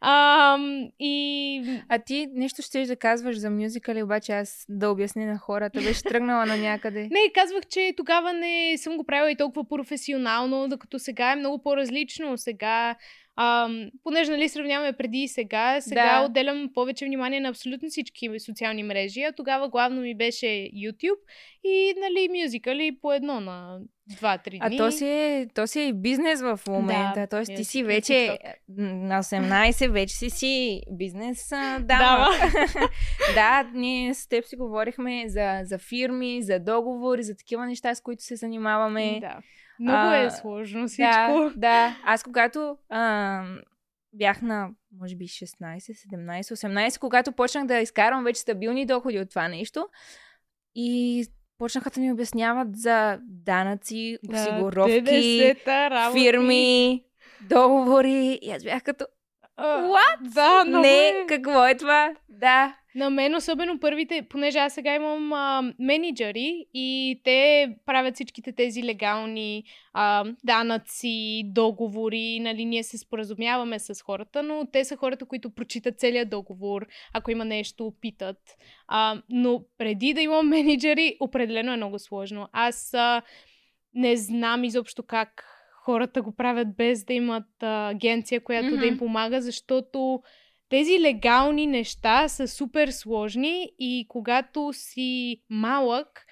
Ам, и А ти нещо ще да казваш за мюзикали, обаче аз да обясня на хората. Беше тръгнала на някъде. Не, казвах, че тогава не съм го правила и толкова професионално, докато сега е много по-различно. Сега, ам, понеже нали сравняваме преди и сега, сега Да. отделям повече внимание на абсолютно всички социални мрежи, а тогава главно ми беше YouTube и нали мюзикали по едно на 2-3 А дни. то си, е, то си е и бизнес в момента. Да, Тоест ти е, си вече на 18, вече си си бизнес а, дама. Дама. да, ние с теб си говорихме за, за фирми, за договори, за такива неща, с които се занимаваме. Да. Много А, е сложно всичко. Да, да. Аз когато а, бях на, може би, 16, 17, 18, когато почнах да изкарвам вече стабилни доходи от това нещо и почнаха да ми обясняват за данъци, осигуровки, ДДС-та, работи. фирми, договори. И аз бях като, What? Да, много Не, е. какво е това? Да. На мен особено първите, понеже аз сега имам а, менеджери и те правят всичките тези легални а, данъци, договори, нали, ние се споразумяваме с хората, но те са хората, които прочитат целият договор, ако има нещо, питат. А, но преди да имам менеджери, определено е много сложно. Аз а, не знам изобщо как хората го правят без да имат а, агенция, която mm-hmm. да им помага, защото тези легални неща са супер сложни и когато си малък,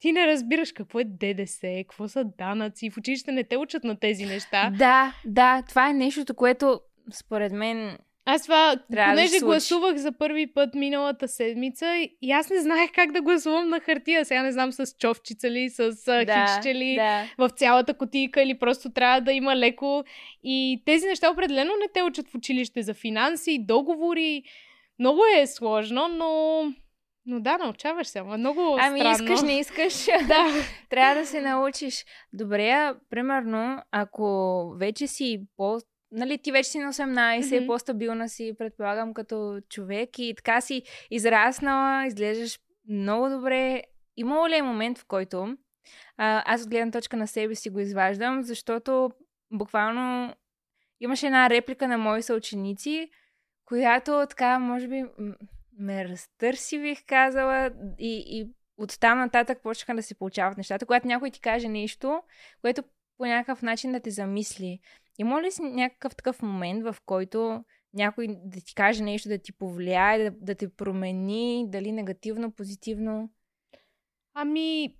ти не разбираш какво е ДДС, какво са данъци. В училище не те учат на тези неща. Да, да, това е нещото, което според мен Аз това, Трябва да понеже случи. гласувах за първи път миналата седмица и аз не знаех как да гласувам на хартия. Сега не знам с човчица ли, с да, хиксче ли, да. в цялата котийка или просто трябва да има леко. И тези неща определено не те учат в училище за финанси, договори. Много е сложно, но... Но да, научаваш се, ама много Ами странно. искаш, не искаш. Да. Трябва да се научиш. Добре, а, примерно, ако вече си по... Нали, ти вече си на 18, Мгм. по-стабилна си, предполагам, като човек и така си израснала, изглеждаш много добре. Имало ли е момент, в който а, аз от гледна точка на себе си го изваждам, защото буквално имаше една реплика на мои съученици, която така, може би, ме разтърси, бих казала, и, и от там нататък почнаха да се получават нещата. Когато някой ти каже нещо, което по някакъв начин да те замисли. Има ли си някакъв такъв момент, в който някой да ти каже нещо, да ти повлияе, да, да те промени, дали негативно, позитивно? Ами,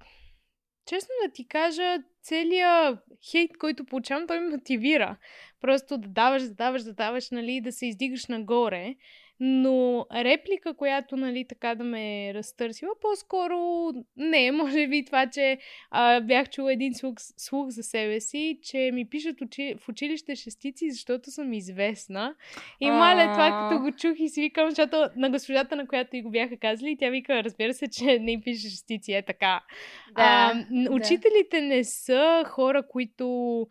честно да ти кажа, целият хейт, който получавам, той ме мотивира. Просто да даваш, да даваш, да даваш, нали, да се издигаш нагоре. Но реплика, която, нали, така да ме разтърсила, по-скоро не, може би това, че а, бях чула един слух, слух за себе си, че ми пишат учи, в училище шестици, защото съм известна. И маля това, А. като го чух и си викам, защото на госпожата, на която и го бяха казали, тя вика, разбира се, че не им пише шестици, е така. а, да. учителите не са хора, които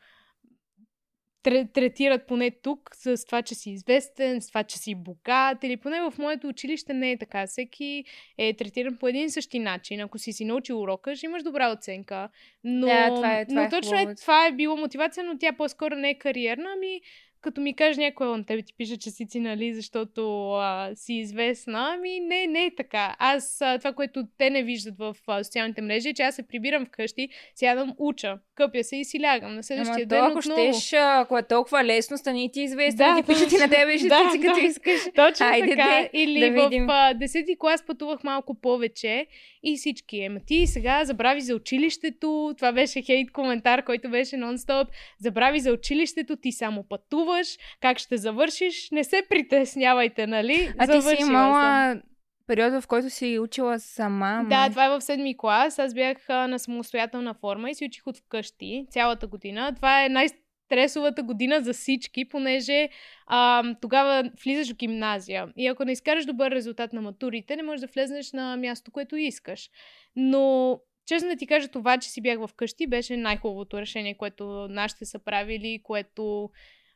третират поне тук с това, че си известен, с това, че си богат, или поне в моето училище не е така. Всеки е третиран по един и същи начин. Ако си си научил урока, ще имаш добра оценка. Но, Да, това е- това но е точно е, това е било мотивация, но тя по-скоро не е кариерна, ами като ми каже някой на тебе ти пише, че си нали, защото а, си известна, ами не, не е така. Аз а, това, което те не виждат в а, социалните мрежи, е, че аз се прибирам вкъщи, сядам, уча, къпя се и си лягам. На следващия Ама ден ако отново. щеш, ако е толкова лесно, стани ти известен, Да, да, ти пишат и на тебе ще да, ти като да. искаш. Точно Айде така. де, Или да в видим. а, 10-ти клас пътувах малко повече и всички. Ема ти сега забрави за училището. Това беше хейт коментар, който беше нон-стоп. Забрави за училището, ти само пътуваш. Как ще завършиш? Не се притеснявайте, нали? А ти си Завършила съм. имала периода, в който си учила сама. ама- Да, това е в седми клас. Аз бях на самостоятелна форма и си учих от вкъщи цялата година. Това е най-стресовата година за всички, понеже а, тогава влизаш в гимназия. И ако не изкараш добър резултат на матурите, не можеш да влезнеш на място, което искаш. Но честно да ти кажа, това, че си бях вкъщи, беше най-хубавото решение, което нашите са правили, което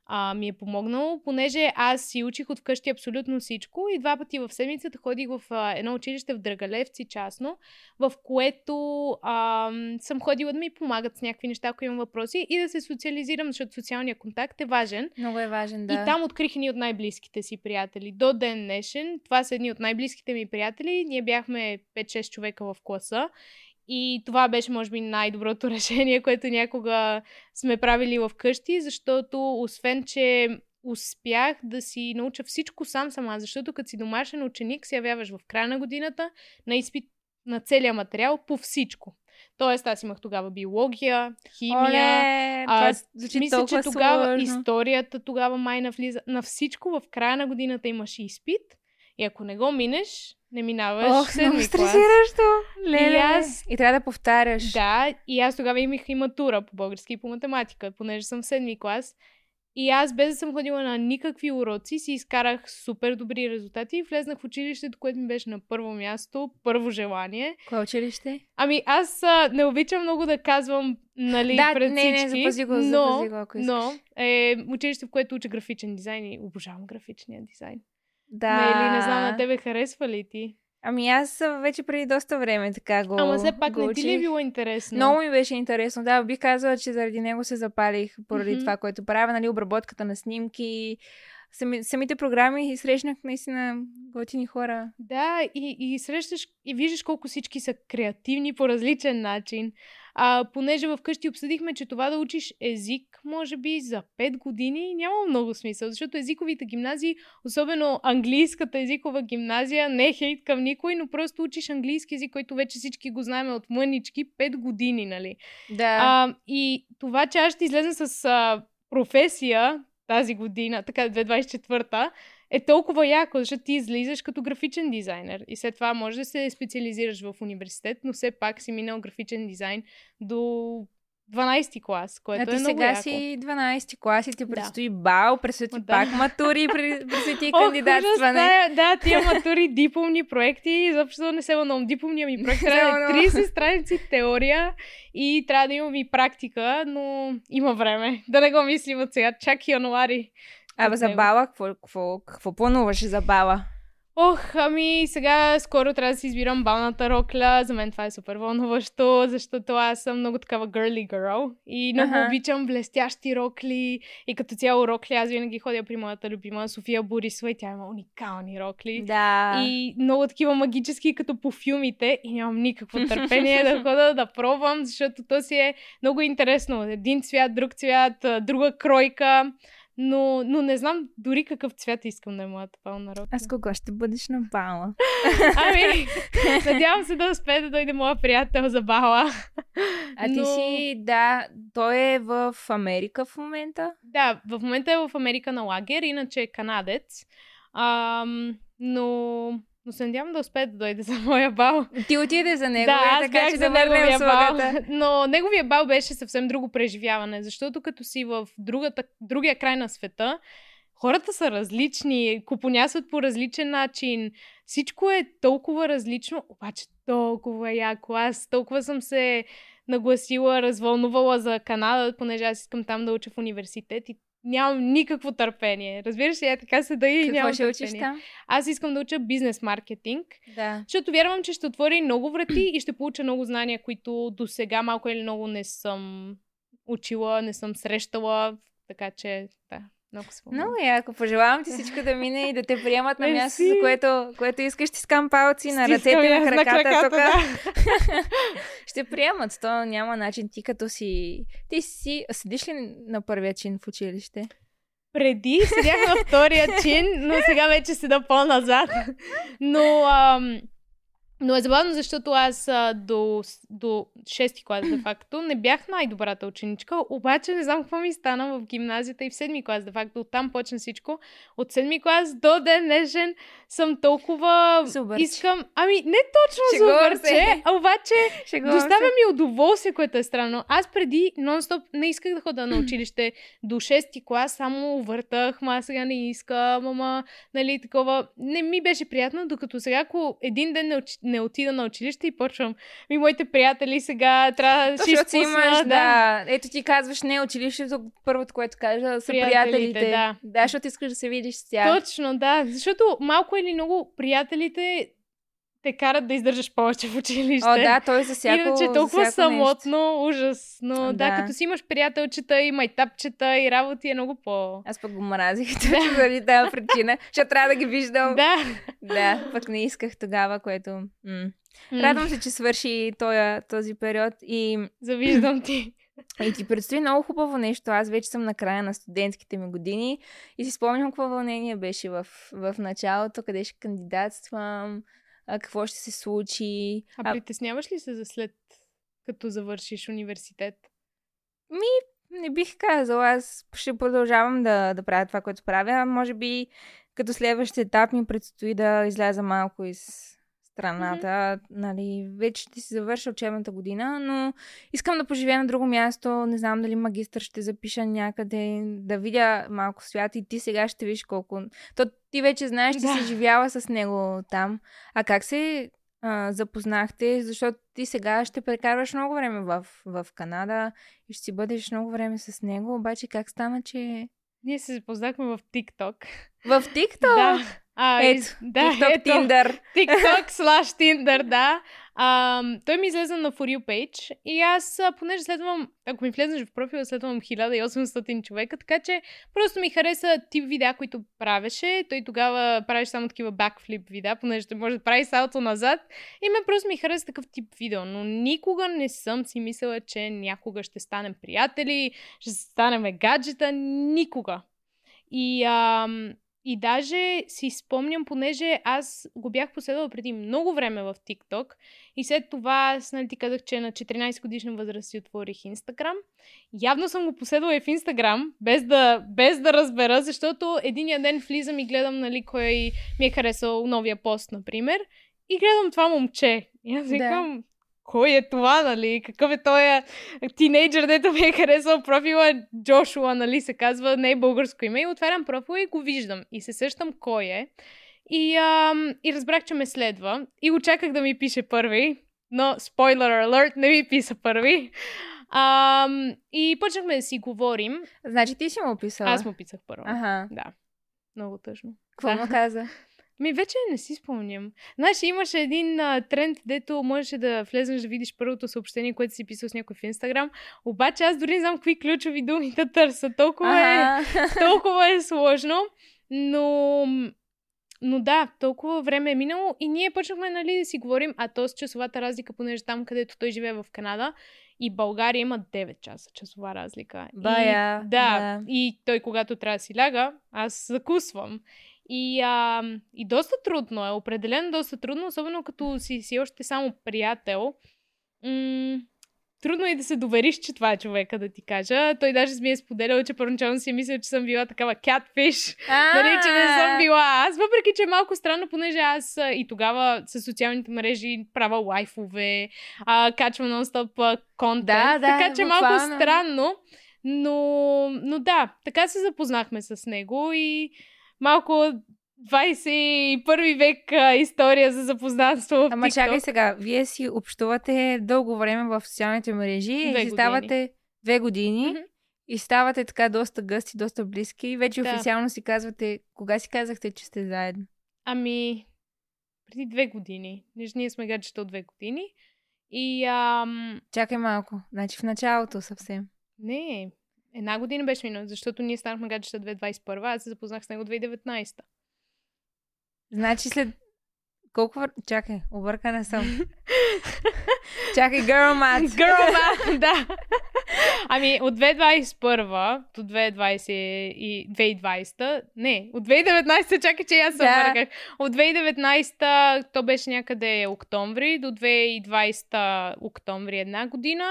а, ми е помогнало, понеже аз си учих от вкъщи абсолютно всичко и два пъти в седмицата ходих в а, едно училище в Драгалевци частно, в което а, съм ходила да ми помагат с някакви неща, ако имам въпроси и да се социализирам, защото социалният контакт е важен. Много е важен, да. И там открих едни от най-близките си приятели. До ден днешен. Това са едни от най-близките ми приятели. Ние бяхме 5-6 човека в класа. И това беше, може би, най-доброто решение, което някога сме правили в къщи, защото освен, че успях да си науча всичко сам сама, защото като си домашен ученик се явяваш в края на годината на изпит на целия материал по всичко. Тоест, аз имах тогава биология, химия, Оле, а, звучи мисля, че тогава сложно. историята тогава май навлиза. На всичко в края на годината имаш изпит и ако не го минеш, не минаваш Ох, много стресиращо. Леле. И аз- И трябва да повтаряш. Да, и аз тогава имах и матура по български и по математика, понеже съм в седми клас. И аз, без да съм ходила на никакви уроци, си изкарах супер добри резултати и влезнах в училището, което ми беше на първо място, първо желание. Кое училище? Ами аз а, не обичам много да казвам, нали, Да, пред не, не, всички, запази го, но, запази го, ако искаш. но е училище, в което уча графичен дизайн и обожавам графичния дизайн. Да. Нали, не знам, на тебе харесва ли ти? Ами аз вече преди доста време така го Ама все пак не ти ли е било интересно? Много ми беше интересно. Да, бих казала, че заради него се запалих поради Мгм. това, което правя, нали, обработката на снимки, сами, самите програми и срещнах наистина готини хора. Да, и, и срещаш и виждаш колко всички са креативни по различен начин. А, понеже вкъщи обсъдихме, че това да учиш език, може би за 5 години, няма много смисъл, защото езиковите гимназии, особено английската езикова гимназия, не е хейт към никой, но просто учиш английски език, който вече всички го знаем от мънички, 5 години, нали? Да. А, и това, че аз ще излезна с а, професия тази година, така 2024-та, е толкова яко, защото ти излизаш като графичен дизайнер. И след това може да се специализираш в университет, но все пак си минал графичен дизайн до 12-ти клас, което а ти е много сега яко. си 12 клас и ти Да. предстои бал, предстои ти да. пак матури, пред- предстои ти кандидатстване. да, да, тия матури, дипломни проекти, изобщо не се вълнувам. Дипломния ми проект трябва да е 30 страници теория и трябва да имам и практика, но има време. Да не го мислим от сега, чак януари. Абе, за бала, какво, какво, какво плануваш за бала? Ох, ами сега скоро трябва да си избирам балната рокля. За мен това е супер вълнуващо, защото аз съм много такава girly girl и много Аха. обичам блестящи рокли. И като цяло рокли, аз винаги ходя при моята любима София Борисова и тя има уникални рокли. Да. И много такива магически, като по филмите. И нямам никакво търпение да хода да пробвам, защото то си е много интересно. Един цвят, друг цвят, друга кройка. Но, но не знам дори какъв цвят искам да е моята пална рокля. А с кого ще бъдеш на бала? Ами, надявам се да успее да дойде моя приятел за бала. А ти Но- си, да, той е в Америка в момента. Да, в момента е в Америка на лагер, иначе е канадец. Ам, но, но се надявам да успее да дойде за моя бал. Ти отиде за него, да, аз така че за да неговия бал. Но неговия бал беше съвсем друго преживяване, защото като си в другата, другия край на света, хората са различни, купонясват по различен начин. Всичко е толкова различно, обаче толкова яко. Аз толкова съм се нагласила, развълнувала за Канада, понеже аз искам там да уча в университет и нямам никакво търпение. Разбираш ли, е така се да и Какво нямам ще учиш търпение. там? Аз искам да уча бизнес маркетинг, Да. защото вярвам, че ще отвори много врати и ще получа много знания, които до сега малко или много не съм учила, не съм срещала. Така че, да, много се вълнувам. Много яко. Пожелавам ти всичко да мине и да те приемат на място, Мерси. за което, което искаш. Стискам палци на ръцете, на аз краката. тук. да. Ще приемат. То няма начин. Ти като си... Ти си... Седиш ли на първия чин в училище? Преди седях на втория чин, но сега вече седа по-назад. Но, ам, но е забавно, защото аз а, до, до 6-ти клас, де факто, не бях най-добрата ученичка, обаче не знам какво ми стана в гимназията и в 7-ми клас, де факто. Оттам почна всичко. От 7-ми клас до ден днешен съм толкова... Зубърче. Искам... Ами, не точно Шегувам зубърче, а обаче Шегувам Доставя ми удоволствие, което е странно. Аз преди нон-стоп не исках да хода на училище до 6-ти клас, само въртах, ма сега не искам, ама, нали, такова. Не ми беше приятно, докато сега, ако един ден не. Не отида на училище и почвам, ми моите приятели сега трябва да си изпусна, имаш, да. Ето ти казваш не училището, първото, което кажа, са Приятелите, приятелите. да. да, защото искаш да се видиш с тях. Точно, да. Защото малко или много приятелите те карат да издържаш повече в училище. О, да, той за всяко Иначе за толкова всяко нещо. самотно, ужас. Но да. Да. като си имаш приятелчета и майтапчета и работи е много по... Аз пък го мразих точно заради тази причина, защото трябва да ги виждам. Да. Да, пък не исках тогава, което... М, Радвам се, че свърши този, този период и, Завиждам ти. и ти предстои много хубаво нещо. Аз вече съм на края на студентските ми години и си спомням какво вълнение беше в, в началото, къде ще кандидатствам, а, какво ще се случи. А притесняваш ли се за след като завършиш университет? Не бих казала, аз ще продължавам да, да правя това, което правя. Може би като следващ етап ми предстои да изляза малко из страната, нали, вече ще си завърша учебната година, но искам да поживея на друго място, не знам дали магистър ще запиша някъде, да видя малко свят и ти сега ще виж колко... То ти вече знаеш, че Да. си живяла с него там. А как се а, запознахте? Защото ти сега ще прекарваш много време в, в Канада и ще си бъдеш много време с него, обаче как стана, че... Ние се запознахме в TikTok. В TikTok? Да. А, Ето, да, TikTok, ето. Tinder. TikTok slash Tinder, да. А, той ми излезе на For You page и аз, понеже следвам, ако ми влезнеш в профила, следвам 1800 човека, така че просто ми хареса тип видеа, които правеше. Той тогава правеше само такива бакфлип видеа, понеже той може да прави салто назад. И ме просто ми хареса такъв тип видео, но никога не съм си мислила, че някога ще станем приятели, ще станем гаджета, никога. И, ам, и даже си спомням, понеже аз го бях последвала преди много време в TikTok и след това, аз нали ти казах, че на 14 годишна възраст си отворих Instagram. Явно съм го последвала и в Instagram, без да, без да разбера, защото единия ден влизам и гледам, нали, кой ми е харесал новия пост, например. И гледам това момче. И аз Да. Кой е това, нали? Какъв е той тинейджър, дето ми е харесал профила Джошуа, нали, се казва, не е българско име. И отварям профила и го виждам. И се сещам кой е. И, ам, и разбрах, че ме следва. И очаках да ми пише първи. Но, спойлер alert, не ми писа първи. Ам, и почнахме да си говорим. Значи ти си му описала? Аз му писах първо. Ага. Да. Много тъжно. Какво Да. му каза? Ми вече не си спомням. Знаеш, имаше един а, тренд, дето можеше да влезнеш да видиш първото съобщение, което си писал с някой в Инстаграм. Обаче аз дори не знам какви ключови думи да търся. Толкова, е, толкова е сложно. Но, но да, толкова време е минало и ние почнахме нали, да си говорим, а то с часовата разлика, понеже там, където той живее в Канада, и България има 9 часа часова разлика. Бая, и, да, да. и той, когато трябва да си ляга, аз закусвам. И, а, и доста трудно е, определено доста трудно, особено като си, си още само приятел. М- трудно е да се довериш, че това е човека, да ти кажа. Той даже ми е споделял, че първоначално си е мислил, че съм била такава catfish. Нали, че не съм била аз. Въпреки, че е малко странно, понеже аз и тогава с социалните мрежи правя лайфове, а, качвам нон-стоп контент. Да, да, така че е малко странно. Но, но да, така се запознахме с него и малко 21 век а, история за запознанство в Ама чакай сега, вие си общувате дълго време в социалните мрежи Две и си ставате две години Мгм. и ставате така доста гъсти, доста близки и вече Да. официално си казвате, кога си казахте, че сте заедно? Ами, преди две години. Ние сме гаджета от две години. И ам, Чакай малко, значи в началото съвсем. Не, една година беше минала, защото ние станахме гаджета 2021, аз се запознах с него 2019. Значи след колко вър... Чакай, объркана съм. Чакай, girl math. Girl math, да. Ами, от 2021 до 2020 и 2020, не, от 2019, чакай, че аз се Да. обърках. От 2019 то беше някъде октомври, до 2020 октомври една година.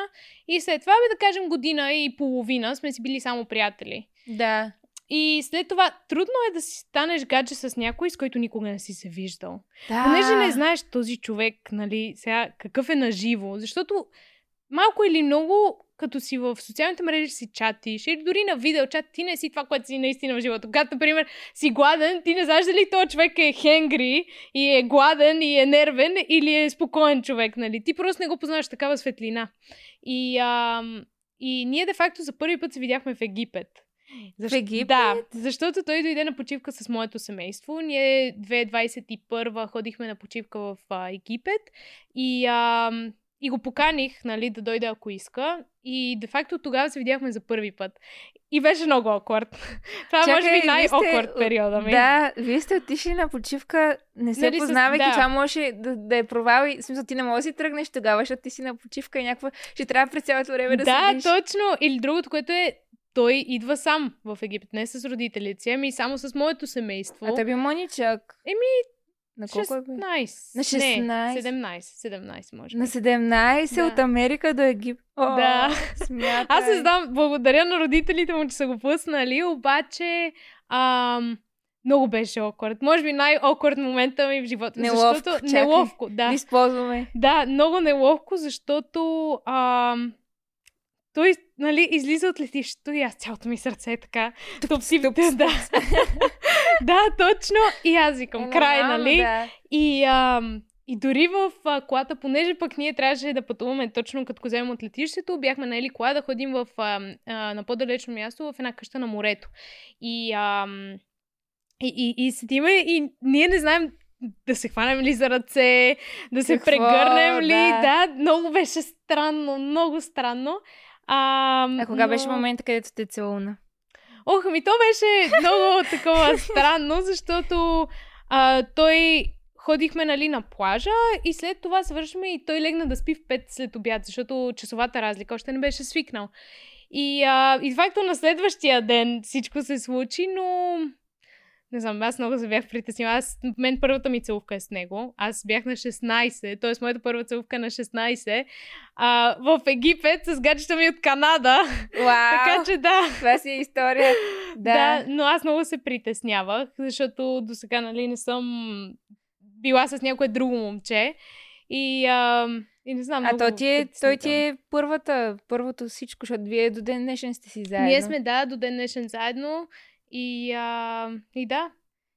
И след това, бе да кажем, година и половина сме си били само приятели. Да. И след това трудно е да си станеш гадже с някой, с който никога не си се виждал. да. Понеже не знаеш този човек, нали, сега какъв е наживо, защото малко или много, като си в социалните мрежи си чатиш, или дори на видеочат, ти не си това, което си наистина в живота. Когато, например, си гладен, ти не знаеш дали този човек е хенгри и е гладен и е нервен или е спокоен човек, нали? Ти просто не го познаваш такава светлина. И, ам, и ние, де факто, за първи път се видяхме в Египет. В Египет? Да, защото той дойде на почивка с моето семейство. Ние 2021 ходихме на почивка в а, Египет и, а, и го поканих, нали, да дойде ако иска. И де-факто тогава се видяхме за първи път. И беше много awkward. Това е, може Чакай, би най-awkward сте- периода ми. Да, вие сте отишли на почивка, не се Нали, с- познавайки, да. това може да, да е провал и в смисъл ти не можеш да си тръгнеш тогава, защото ти си на почивка и някаква, ще трябва през цялото време да, да, седиш. точно. Или другото, което е, той идва сам в Египет, не с родителите си, ами само с моето семейство. А той би. Еми, на колко е бил? 16. На 16? Не, 17. 17, може би. На 17 Да. от Америка до Египет. О, Да. Смятай. Аз не знам, благодаря на родителите му, че са го пуснали, обаче ам, много беше awkward. Може би най-awkward момента ми в живота. Неловко, защото... чакай. Неловко, да. Използваме. Да, много неловко, защото а, той, нали, излиза от летището и аз цялото ми сърце е така. Туп, си, да, да. точно. И аз викам, край, Нормално, нали? Да. И, а, и дори в а, колата, понеже пък ние трябваше да пътуваме точно като вземем от летището, бяхме наели кола да ходим в, а, а, на по-далечно място в една къща на морето. И, а, и, и, и седиме и ние не знаем да се хванем ли за ръце, да се Какво? прегърнем ли. Да. Да. много беше странно, много странно. А, А кога но- беше момента, където те целуна? Ох, ми то беше много такова странно, защото а, той ходихме нали, на плажа и след това свършихме и той легна да спи в 5 след обяд, защото часовата разлика още не беше свикнал. И, а, и факто на следващия ден всичко се случи, но не знам, аз много се бях притеснила. Аз, мен първата ми целувка е с него. Аз бях на 16, т.е. моята първа целувка е на 16. А, в Египет с гаджета ми от Канада. Вау! така че да. Това си е история. Да. Да. но аз много се притеснявах, защото до сега, нали, не съм била с някое друго момче. И, а, и не знам, А то ти е, той ти е първата, първото всичко, защото вие до ден днешен сте си заедно. Ние сме, да, до ден днешен заедно. И, а, и да.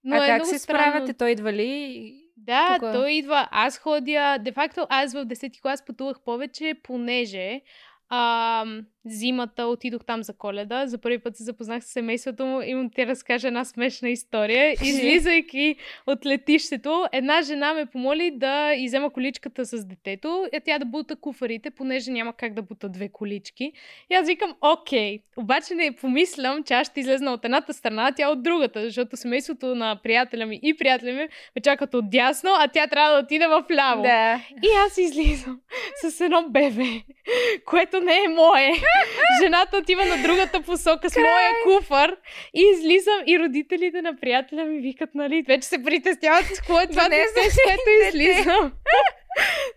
Но а е как се странно. справяте? Той идва ли? Да, тука? той идва. Аз ходя. Де факто, аз в 10 клас пътувах повече, понеже а, зимата отидох там за коледа. За първи път се запознах с семейството му. Имам ти разкажа една смешна история. Излизайки от летището, една жена ме помоли да изема количката с детето, а тя да бута куфарите, понеже няма как да бута две колички. И аз викам, окей. Обаче не помислям, че аз ще излезна от едната страна, а тя от другата, защото семейството на приятеля ми и приятеля ми ме чакат от дясно, а тя трябва да отиде в ляво. Да. И аз излизам с едно бебе, което не е мое. Жената отива на другата посока с моя куфар и излизам и родителите на приятеля ми викат, нали, вече се притесняват с кое е това Донесе дете, с което излизам.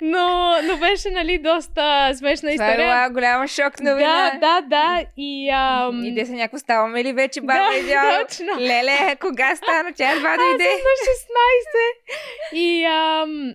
Но, но беше, нали, доста смешна Това е история. голяма шок новина. Да, да, да. И, ам... И те са някакво ставаме ли вече баба Да, идеал? точно. Леле, кога стана? Тя едва дойде. на 16. И, ам,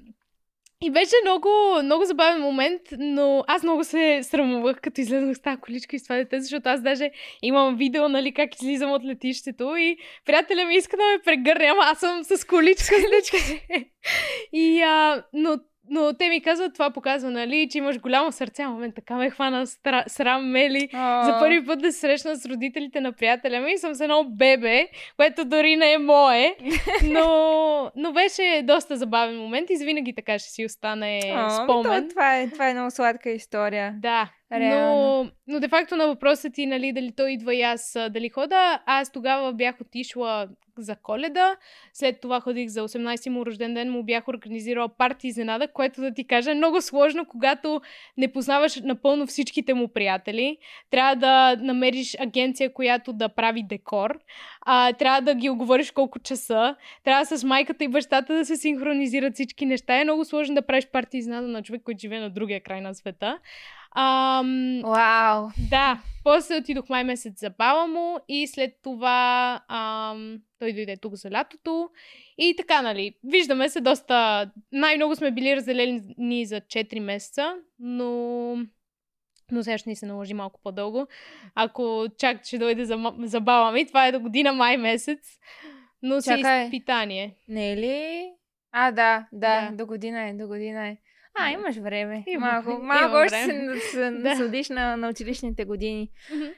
и беше много, много забавен момент, но аз много се срамувах, като излезнах с тази количка и с това дете, защото аз даже имам видео, нали, как излизам от летището и приятеля ми иска да ме прегърне, ама аз съм с количка. с дете. и, а, но но те ми казват, това показва, нали, че имаш голямо сърце. Ама мен така ме хвана стра... срам, мели. За първи път да се срещна с родителите на приятеля ми съм с едно бебе, което дори не е мое. Но, но беше доста забавен момент и винаги така ще си остане О, спомен. То, това, е, това е много сладка история. Да, Реално. но, но де факто на въпроса ти, нали, дали той идва и аз дали хода, аз тогава бях отишла за коледа, след това ходих за 18 му рожден ден, му бях организирала парти изненада, което да ти кажа е много сложно, когато не познаваш напълно всичките му приятели. Трябва да намериш агенция, която да прави декор, а, трябва да ги оговориш колко часа, трябва с майката и бащата да се синхронизират всички неща. Е много сложно да правиш парти изненада на човек, който живее на другия край на света. Ам, Вау! да, после отидох май месец за баба му и след това ам, той дойде тук за лятото. И така, нали, виждаме се доста... Най-много сме били разделени за 4 месеца, но... Но сега ще ни се наложи малко по-дълго. Ако чак ще дойде за, за баба ми, това е до година май месец. Но си Чакай. изпитание. Не е ли? А, да, да, Да. до година е, до година е. А, имаш време. Имам- малко, малко още се, време. се Да. насладиш на, на училищните години.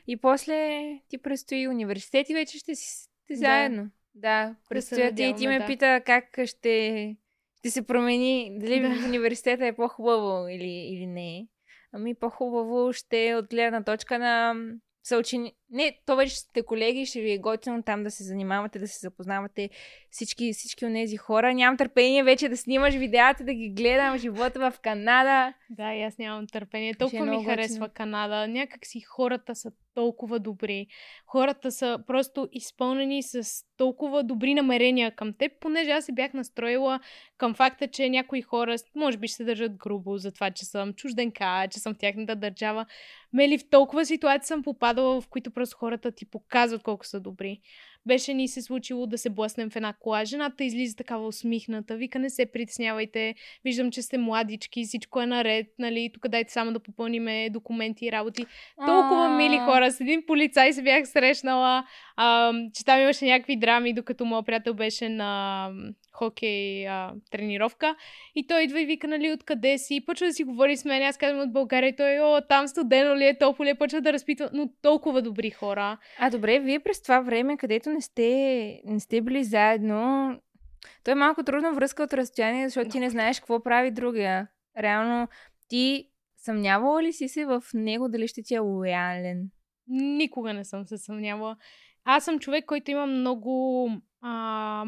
И после ти предстои университет и вече ще си сте Да. заедно. Да, предстоят и ти ме да. пита как ще, ще се промени, дали Да. в университета е по-хубаво или, или не. Ами по-хубаво ще е от гледна точка на съучени... Не, то вече сте колеги, ще ви е готино там да се занимавате, да се запознавате всички, всички от тези хора. Нямам търпение вече да снимаш видеята, да ги гледам, живота в Канада. Да, и аз нямам търпение. Е Толкова ми много харесва. Канада. Някак си хората са толкова добри. Хората са просто изпълнени с толкова добри намерения към теб, понеже аз се бях настроила към факта, че някои хора може би ще се държат грубо за това, че съм чужденка, че съм в тяхната държава. Мели в толкова ситуации съм попадала, в които просто хората ти показват колко са добри. Беше ни се случило да се блъснем в една кола. Жената излиза такава усмихната, вика не се притеснявайте, виждам, че сте младички, всичко е наред, нали, тук дайте само да попълниме документи и работи. Толкова мили хора, с един полицай се бях срещнала, а, че там имаше някакви драми, докато моят приятел беше на хокей а, тренировка. И той идва и вика, нали, откъде си. И почва да си говори с мен. Аз казвам от България. И той, о, там студено ли е, топло ли е. Почва да разпитва. Но толкова добри хора. А добре, вие през това време, където не сте, не сте били заедно, то е малко трудно връзка от разстояние, защото ти не знаеш какво прави другия. Реално, ти съмнявала ли си се в него дали ще ти е лоялен? Никога не съм се съмнявала. Аз съм човек, който има много а,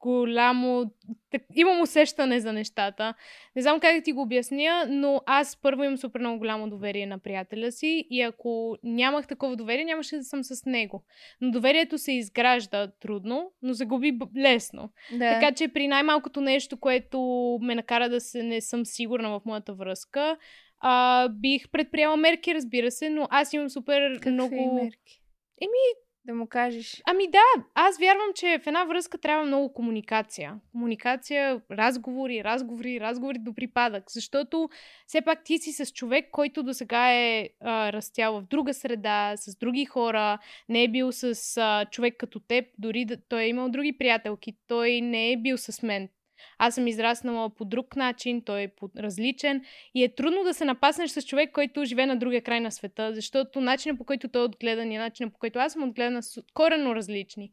голямо... Так, имам усещане за нещата. Не знам как да ти го обясня, но аз първо имам супер много голямо доверие на приятеля си и ако нямах такова доверие, нямаше да съм с него. Но доверието се изгражда трудно, но загуби лесно. Да. Така че при най-малкото нещо, което ме накара да се не съм сигурна в моята връзка, а, бих предприела мерки, разбира се, но аз имам супер Какви много... мерки? Еми, Да му кажеш. Ами да, аз вярвам, че в една връзка трябва много комуникация. Комуникация, разговори, разговори, разговори до припадък. Защото все пак ти си с човек, който до сега е а, растял в друга среда, с други хора, не е бил с а, човек като теб, дори да той е имал други приятелки, той не е бил с мен. Аз съм израснала по друг начин, той е различен и е трудно да се напаснеш с човек, който живее на другия край на света, защото начинът по който той е отгледан и начинът по който аз съм отгледана са коренно различни.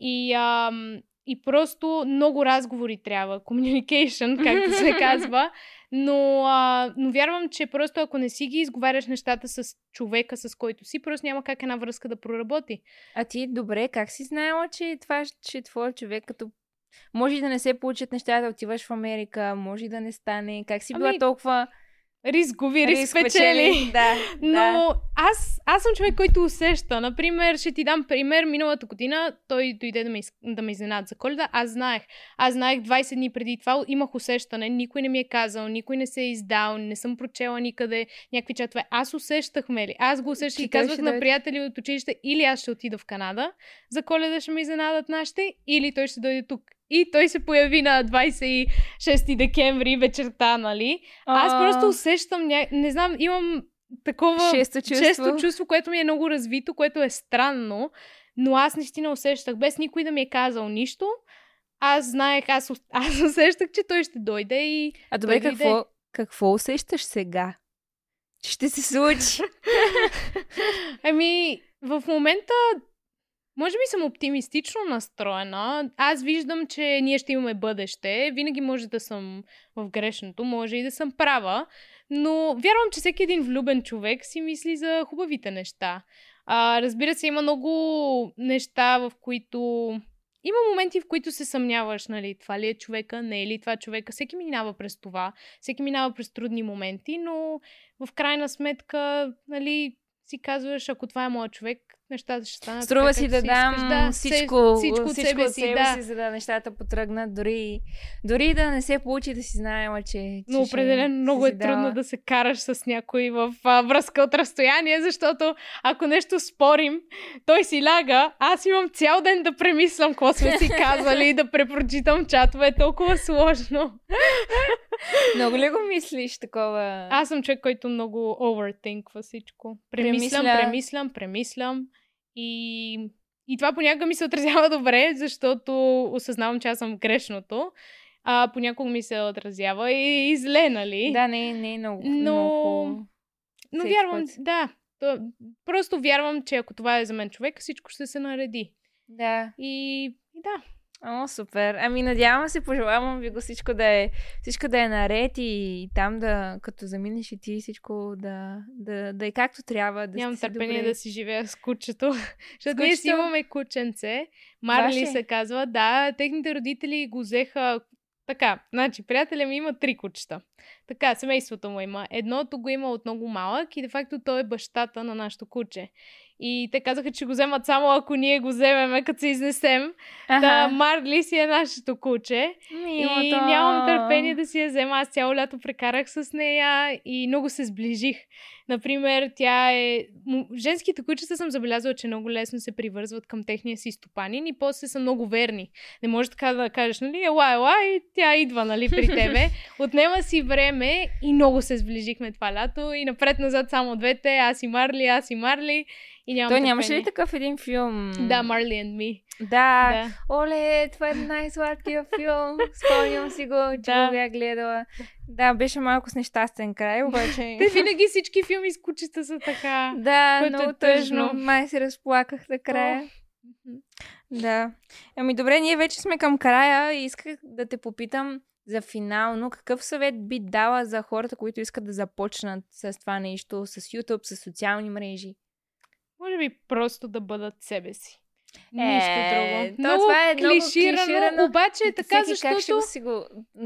И, ам, и просто много разговори трябва, communication, както се казва, но, а, но вярвам, че просто ако не си ги изговаряш нещата с човека, с който си, просто няма как една връзка да проработи. А ти добре, как си знаела, че това ще е твой човек, като може и да не се получат нещата, да отиваш в Америка, може и да не стане. Как си била Ами, толкова Рискови, риск риск печели. Да, Но да. аз, аз съм човек, който усеща. Например, ще ти дам пример. Миналата година той дойде да ме, да ме изненада за коледа. Аз знаех. Аз знаех 20 дни преди това. Имах усещане. Никой не ми е казал, никой не се е издал, не съм прочела никъде някакви чатове. Аз усещах, Мели. Аз го усещах и казвах на приятели от училище или аз ще отида в Канада. За коледа ще ме изненадат нашите, или той ще дойде тук. И той се появи на 26 декември вечерта, нали? Аз А, просто усещам, ня... не знам, имам такова Шесто чувство. често чувство, което ми е много развито, което е странно, но аз наистина усещах, без никой да ми е казал нищо. Аз знаех, аз, аз усещах, че той ще дойде и... А добре, той дойде. какво, какво усещаш сега? Ще се случи. Ами, в момента, може би съм оптимистично настроена. Аз виждам, че ние ще имаме бъдеще. Винаги може да съм в грешното, може и да съм права. Но вярвам, че всеки един влюбен човек си мисли за хубавите неща. А, разбира се, има много неща, в които... Има моменти, в които се съмняваш, нали, това ли е човека, не е ли това човека. Всеки минава през това. Всеки минава през трудни моменти, но в крайна сметка, нали, си казваш, ако това е моят човек, нещата ще станат. Струва така, си да си дам искаш. Да, всичко, всичко, всичко от себе си, да. си, за да нещата потръгнат. Дори, дори да не се получи да си знаела, че... че Но определено много е си трудно дала. да се караш с някой в а, връзка от разстояние, защото ако нещо спорим, той си ляга, аз имам цял ден да премислям какво сме си казали, да препрочитам чатове, е толкова сложно. Много ли го мислиш такова? Аз съм човек, който много overthinkва всичко. Премислям, Премисля. премислям, премислям и, и това понякога ми се отразява добре, защото осъзнавам, че аз съм грешното. А понякога ми се отразява и, и зле, нали? Да, не, не е много, Но- много. Но Всеки вярвам, път. да. То, просто вярвам, че ако това е за мен човек, всичко ще се нареди. Да. И, и да. О, супер. Ами надявам се, пожелавам ви го всичко да е, всичко да е наред и, и там да, като заминеш и ти всичко да, да, да е както трябва. Да Нямам търпение добре. да си живея с кучето. Защото ние си имаме кученце. Марли Ваше? се казва. Да, техните родители го взеха така. Значи, приятеля ми има три кучета. Така, семейството му има. Едното го има от много малък и де факто той е бащата на нашето куче. И те казаха, че го вземат само ако ние го вземеме, като се изнесем. Аха. Да, Марли си е нашето куче. Милото. И нямам търпение да си я взема. Аз цяло лято прекарах с нея и много се сближих. Например, тя е... Женските кучета съм забелязала, че много лесно се привързват към техния си стопанин и после са много верни. Не може така да кажеш, нали, ела, ела и тя идва, нали, при тебе. Отнема си време и много се сближихме това лято и напред-назад само двете, аз и Марли, аз и Марли. И нямам Той нямаше ли такъв един филм? Да, Marley and Me. Да. Да. Оле, това е най-сладкия филм. Спомням си го, че Да. го бях гледала. Да, беше малко с нещастен край, обаче... Те винаги всички филми с кучета са така. да, е много тъжно. тъжно. Май се разплаках накрая. Да. Ами добре, ние вече сме към края и исках да те попитам за финално. Какъв съвет би дала за хората, които искат да започнат с това нещо, с YouTube, с социални мрежи? Може би просто да бъдат себе си. Е, Нищо то друго. това много е много клиширано, клиширано. обаче е така, Всеки как ще защото... го си го...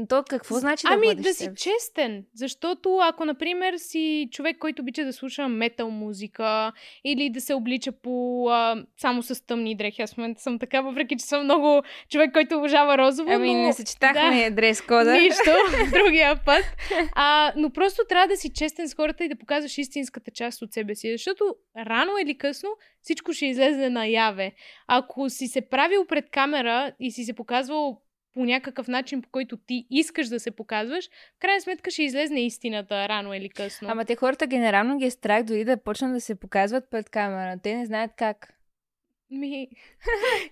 То какво значи да ами да си себе честен, защото ако, например, си човек, който обича да слуша метал музика или да се облича по а, само с тъмни дрехи, аз в момента съм така, въпреки че съм много човек, който обожава розово, Ами но... не съчетахме дрес кода. Нищо, другия път. А, но просто трябва да си честен с хората и да показваш истинската част от себе си. Защото рано или късно всичко ще излезе наяве. Ако си се правил пред камера и си се показвал по някакъв начин, по който ти искаш да се показваш, в крайна сметка ще излезне истината рано или късно. Ама те хората генерално ги е страх дори да почнат да се показват пред камера. Те не знаят как. Ми...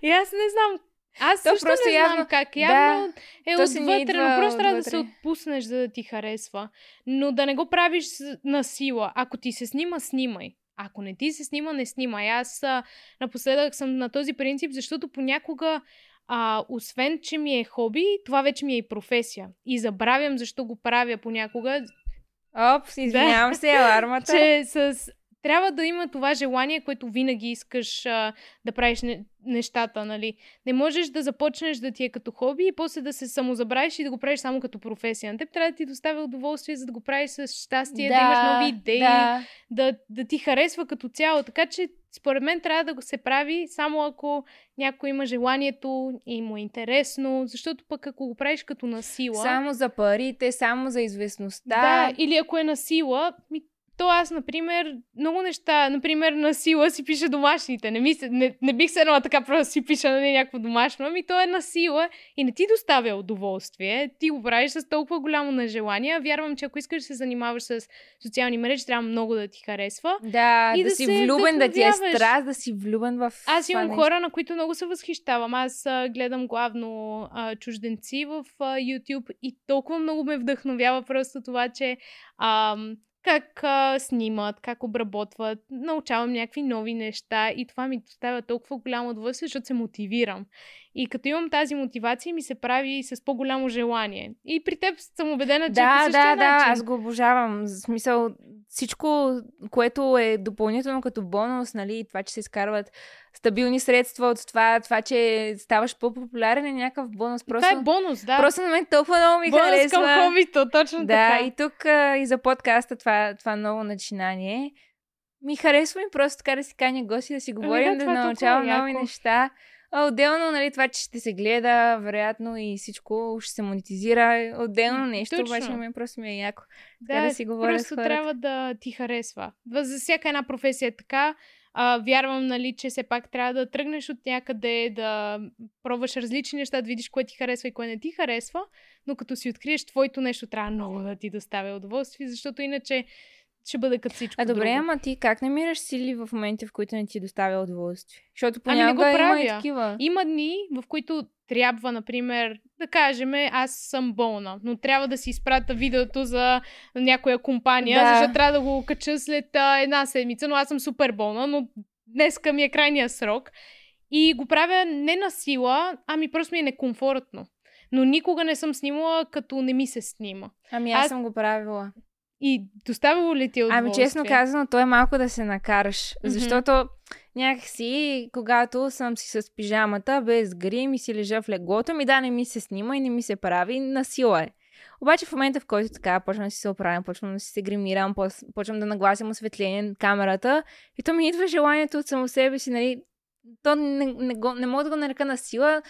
и аз не знам. Аз То също просто не явно- знам как. Явно е си ни отвътре, но просто трябва да се отпуснеш, за да ти харесва. Но да не го правиш на сила. Ако ти се снима, снимай. Ако не ти се снима, не снимай. Аз а, напоследък съм на този принцип, защото понякога, а, освен, че ми е хоби, това вече ми е и професия. И забравям защо го правя понякога, Опс, извинявам се, алармата. че с... трябва да има това желание, което винаги искаш а, да правиш не, нещата, нали? Не можеш да започнеш да ти е като хоби и после да се самозабравиш и да го правиш само като професия. На теб трябва да ти доставя удоволствие, за да го правиш с щастие, да, да имаш нови идеи, да. Да. Да, ти харесва като цяло. Така че, според мен, трябва да го се прави само ако някой има желанието и му е интересно, защото пък ако го правиш като насила... Само за парите, само за известността. Да, или ако е на сила, ми, то аз, например, много неща, например, на сила си пиша домашните. Не, ми се, не, не бих се еднала така просто си пиша нали, някакво домашно, ами то е на сила и не ти доставя удоволствие. Ти го правиш с толкова голямо нежелание. Вярвам, че ако искаш да се занимаваш с социални мрежи, трябва много да ти харесва. Да, И да, да си влюбен, да ти е страст, да си влюбен в Аз имам нещо. хора, на които много се възхищавам. Аз а, гледам главно а, чужденци в а, YouTube и толкова много ме вдъхновява просто това, че ам, как а, снимат, как обработват, научавам някакви нови неща и това ми доставя толкова голямо удоволствие, защото се мотивирам. И като имам тази мотивация, ми се прави с по-голямо желание. И при теб съм убедена, че е по Да, същия да, да, начин. аз го обожавам. В смисъл, всичко, което е допълнително като бонус, нали, това, че се изкарват стабилни средства от това, това, че ставаш по-популярен е някакъв бонус. Просто, Това е бонус, да. просто на мен толкова много ми бонус харесва. към хобито, точно Да, така. и тук и за подкаста това, това ново начинание. Ми харесва ми просто така да си каня гости, да си говорим, Ами да, да, е научавам нови яко. неща. А отделно, нали, това, че ще се гледа, вероятно и всичко ще се монетизира. Отделно нещо, Точно. обаче мен просто ми е яко. Така да си говоря просто с хората. трябва да ти харесва. За всяка една професия е така. А, вярвам, нали, че все пак трябва да тръгнеш от някъде, да пробваш различни неща, да видиш кое ти харесва и кое не ти харесва, но като си откриеш твоето нещо, трябва много да ти доставя удоволствие, защото иначе ще бъде като всичко А добре, друго. ама ти как намираш сили в момента, в които не ти доставя удоволствие? Защото Ами не го понякога има и правя. такива. Има дни, в които трябва, например, да кажем, аз съм болна, но трябва да си изпратя видеото за някоя компания, Да. защото трябва да го кача след а, една седмица, но аз съм супер болна, но днеска ми е крайния срок. И го правя не на сила, ами просто ми е некомфортно. Но никога не съм снимала, като не ми се снима. Ами аз, аз- съм го правила. И доставило ли ти е Ами удоволствие? честно казано, то е малко да се накараш. Мгм. Защото някакси, когато съм си с пижамата, без грим и си лежа в леглото, ми да, не ми се снима и не ми се прави, на сила е. Обаче в момента, в който така почвам да си се оправям, почвам да си се гримирам, почвам да нагласям осветление на камерата и то ми идва желанието от само себе си, нали, то не, не, го, не мога да го нарека на сила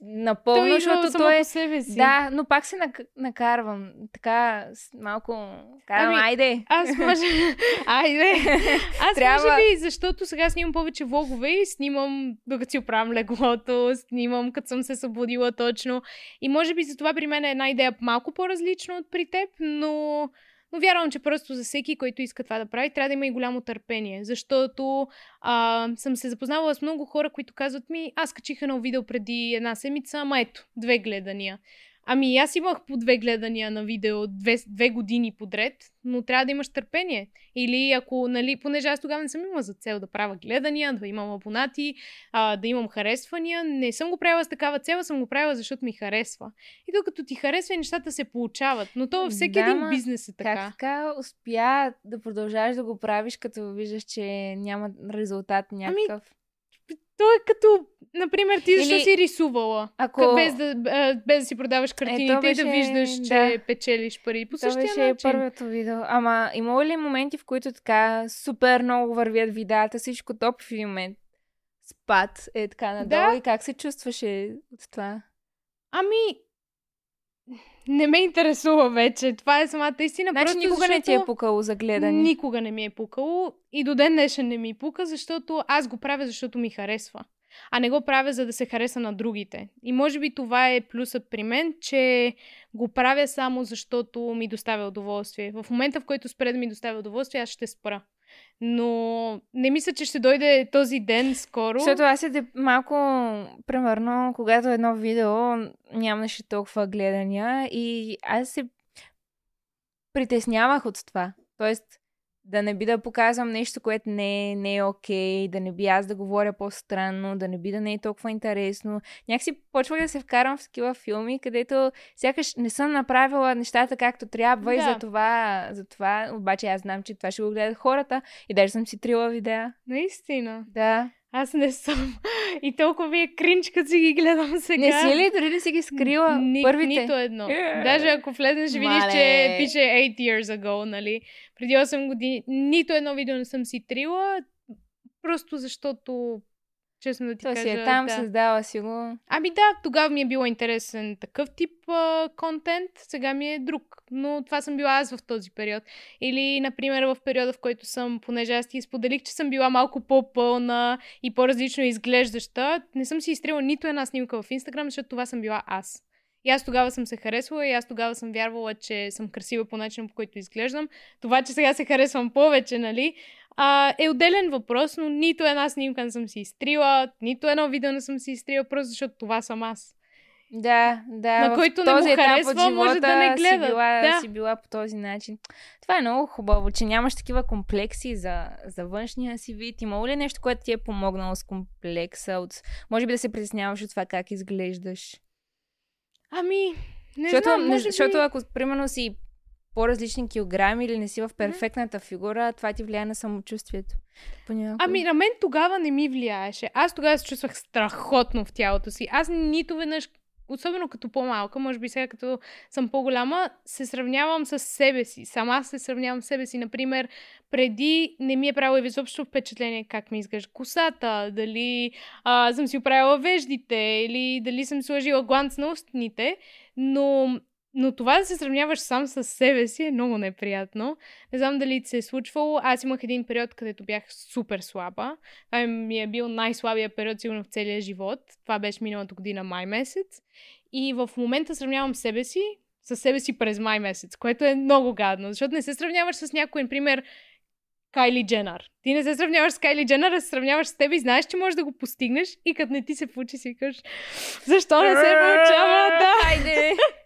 напълно, Той защото само то е... по себе си. Да, но пак се нак- накарвам. Така, малко... Карам, Ами, айде. Аз може... Айде! Аз Трябва- може би, защото сега снимам повече влогове и снимам докато си оправям леглото, снимам като съм се събудила точно. И може би за това при мен е една идея малко по-различна от при теб, но... Но вярвам, че просто за всеки, който иска това да прави, трябва да има и голямо търпение. Защото а, съм се запознавала с много хора, които казват ми, аз качих едно видео преди една седмица, ама ето, две гледания. Ами аз имах по две гледания на видео две, две години подред, но трябва да имаш търпение. Или ако, нали, понеже аз тогава не съм имала за цел да правя гледания, да имам абонати, а, да имам харесвания, не съм го правила с такава цел, съм го правила защото ми харесва. И докато ти харесва, нещата се получават. Но то във всеки Да, един бизнес е така. Как така успя да продължаваш да го правиш, като виждаш, че няма резултат някакъв? То е като, например, ти защо Или- си рисувала? Ако... Без, да, без да си продаваш картините беше- и да виждаш, че да. печелиш пари. По Това същия беше начин. първото видео. Ама има ли моменти, в които така супер много вървят видеята, всичко топ в един момент? Спад е така надолу Да. и как се чувстваше от това? Ами, не ме интересува вече. Това е самата истина. Значи просто никога не ти е пукало за гледане. Никога не ми е пукало и до ден днешен не ми пука, защото аз го правя, защото ми харесва. А не го правя, за да се хареса на другите. И може би това е плюсът при мен, че го правя само защото ми доставя удоволствие. В момента, в който спре да ми доставя удоволствие, аз ще спра. Но не мисля, че ще дойде този ден скоро. Защото аз е малко, примерно, когато едно видео нямаше толкова гледания и аз се притеснявах от това. Тоест, да не би да показвам нещо, което не е, не е окей, да не би аз да говоря по-странно, да не би да не е толкова интересно. Някакси почвах да се вкарам в такива филми, където сякаш не съм направила нещата както трябва и Да. за това, за това, обаче аз знам, че това ще го гледат хората и даже съм си трила видеа. Наистина. Да. Аз не съм. И толкова ви е кринч, като си ги гледам сега. Не си ли дори да си ги скрила Ни, първите? Нито едно. Е. Даже ако влезеш, ще видиш, че пише 8 years ago, нали? Преди 8 години. Нито едно видео не съм си трила, просто защото, честно да ти То кажа... си е там, да. създава си го. Ами да, тогава ми е било интересен такъв тип а, контент, сега ми е друг. Но това съм била аз в този период. Или, например, в периода, в който съм, понеже аз ти споделих, че съм била малко по-пълна и по-различно изглеждаща, не съм си изстрела нито една снимка в Инстаграм, защото това съм била аз. И аз тогава съм се харесвала и аз тогава съм вярвала, че съм красива по начина, по който изглеждам. Това, че сега се харесвам повече, нали, а, е отделен въпрос, но нито една снимка не съм си изтрила, нито едно видео не съм си изтрила, просто защото това съм аз. Да, да. На който не му харесва, може да не гледа. Си била, Да. си била по този начин. Това е много хубаво, че нямаш такива комплекси за, за външния си вид. Има ли нещо, което ти е помогнало с комплекса? От... Може би да се притесняваш от това как изглеждаш. Ами, не защото, знам, може би... защото ако, примерно, си по-различни килограми или не си в перфектната фигура, това ти влияе на самочувствието. Понякога. Ами, на мен тогава не ми влияеше. Аз тогава се чувствах страхотно в тялото си. Аз нито веднъж, особено като по-малка, може би сега като съм по-голяма, се сравнявам с себе си. Сама се сравнявам с себе си. Например, преди не ми е правило изобщо впечатление как ми изглежда косата, дали а, съм си оправила веждите или дали съм сложила гланц на устните, но но това да се сравняваш сам с себе си е много неприятно. Не знам дали ти се е случвало. Аз имах един период, където бях супер слаба. Това ми е бил най-слабия период сигурно в целия живот. Това беше миналата година май месец. И в момента сравнявам себе си с себе си през май месец, което е много гадно, защото не се сравняваш с някой, например, Кайли Дженър. Ти не се сравняваш с Кайли Дженър, а се сравняваш с теб и знаеш, че можеш да го постигнеш и като не ти се получи, си викаш, защо не се получава? Да, Хайде!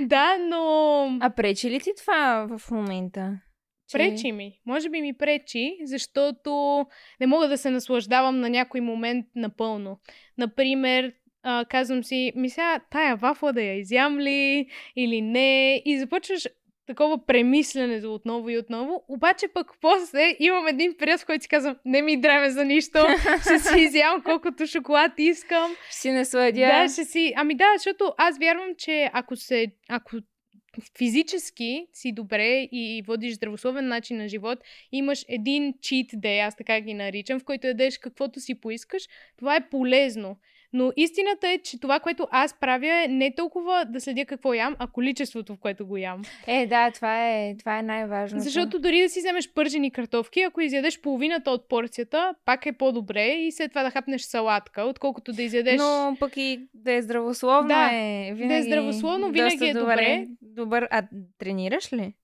да, но... А пречи ли ти това в момента? Че- Пречи ми. Може би ми пречи, защото не мога да се наслаждавам на някой момент напълно. Например, а, казвам си, ми сега тая вафла да я изям ли или не и започваш такова премисленето отново и отново. Обаче пък после имам един период, в който си казвам, не ми дреме за нищо, ще си изям колкото шоколад искам. Ще си насладя. Да, ще си. Ами да, защото аз вярвам, че ако се. Ако физически си добре и водиш здравословен начин на живот, имаш един cheat day, аз така ги наричам, в който ядеш каквото си поискаш, това е полезно. Но истината е, че това, което аз правя е не толкова да следя какво ям, а количеството, в което го ям. Е, да, това е, това е най-важното. Защото дори да си вземеш пържени картофки, ако изядеш половината от порцията, пак е по-добре и след това да хапнеш салатка, отколкото да изядеш... Но пък и да е здравословно Да, е винаги да е здравословно, винаги е добре. Добър. А тренираш ли?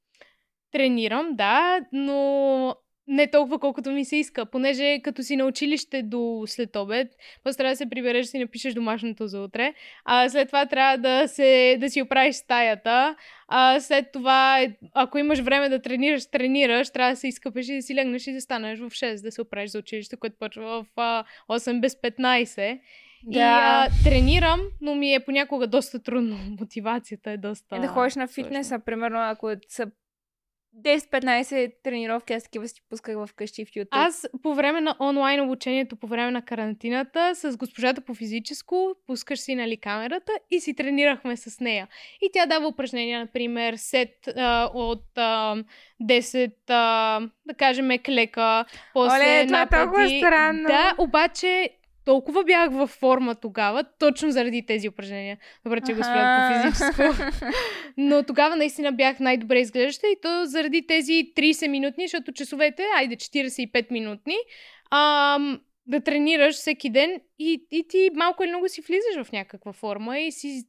Тренирам, да, но не толкова колкото ми се иска, понеже като си на училище до след обед, после трябва да се прибереш да си напишеш домашното за утре, а след това трябва да, се, да си оправиш стаята, а след това, ако имаш време да тренираш, тренираш, трябва да се изкъпеш и да си легнеш и да станеш в 6, да се оправиш за училище, което почва в а, 8 без 15. Да. И а, тренирам, но ми е понякога доста трудно. Мотивацията е доста... Е да ходиш на фитнеса, примерно, ако са 10-15 тренировки, аз такива си пусках в къщи в YouTube. Аз по време на онлайн обучението, по време на карантината, с госпожата по физическо, пускаш си нали, камерата и си тренирахме с нея. И тя дава упражнения, например, сет а, от а, 10, а, да кажем, клека, после Оле, това е толкова странно. Да, обаче толкова бях във форма тогава, точно заради тези упражнения. Добре, че господа по физическо. Но тогава наистина бях най-добре изглеждаща и то заради тези 30 минутни, защото часовете, айде 45 минутни, ам, да тренираш всеки ден и, и ти малко или много си влизаш в някаква форма и си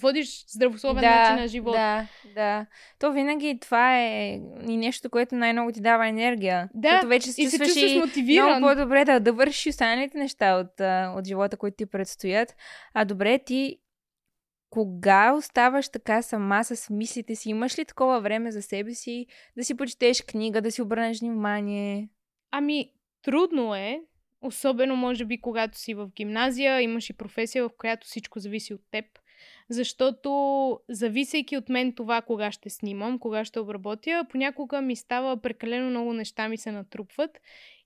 водиш здравословен начин на живот. Да, да. То винаги това е и нещо, което най-много ти дава енергия. Да, Защото вече се и се чувстваш и мотивиран. много по-добре да, да вършиш останалите неща от, от живота, които ти предстоят. А добре, ти кога оставаш така сама с мислите си? Имаш ли такова време за себе си? Да си почетеш книга, да си обърнеш внимание? Ами, трудно е, особено може би когато си в гимназия, имаш и професия, в която всичко зависи от теб. Защото, зависейки от мен това, кога ще снимам, кога ще обработя, понякога ми става прекалено много неща ми се натрупват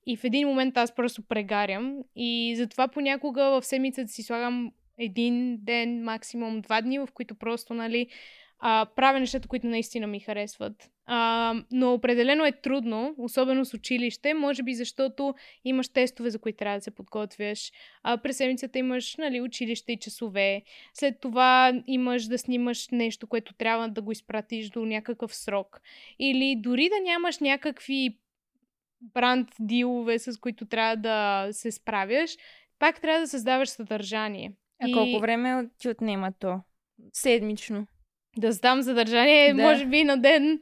и в един момент аз просто прегарям и затова понякога в седмицата си слагам един ден, максимум два дни, в които просто, нали, а, правя нещата, които наистина ми харесват. А, но определено е трудно, особено с училище, може би защото имаш тестове, за които трябва да се подготвяш. А, през седмицата имаш нали, училище и часове. След това имаш да снимаш нещо, което трябва да го изпратиш до някакъв срок. Или дори да нямаш някакви бранд дилове, с които трябва да се справяш, пак трябва да създаваш съдържание. А И- колко време ти отнема то? Седмично. да задам съдържание, Да. може би на ден,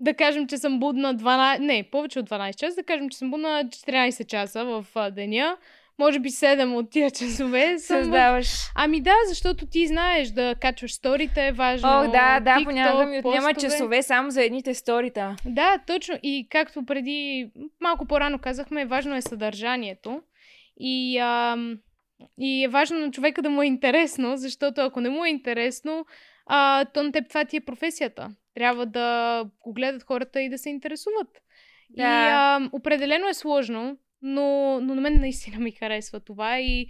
да кажем, че съм будна 12, не, повече от 12 часа, да кажем, че съм будна 14 часа в а, деня. Може би 7 от тия часове съм. Създаваш. Ами да, защото ти знаеш да качваш сторите е важно. О, да, да, TikTok, понякога ми отнема постове. часове само за едните сторита. Да, точно. И както преди малко по-рано казахме, важно е съдържанието. И, ам, и е важно на човека да му е интересно, защото ако не му е интересно, а, то на теб това ти е професията. Трябва да го гледат хората и да се интересуват. Да. И а, определено е сложно, но, но на мен наистина ми харесва това и,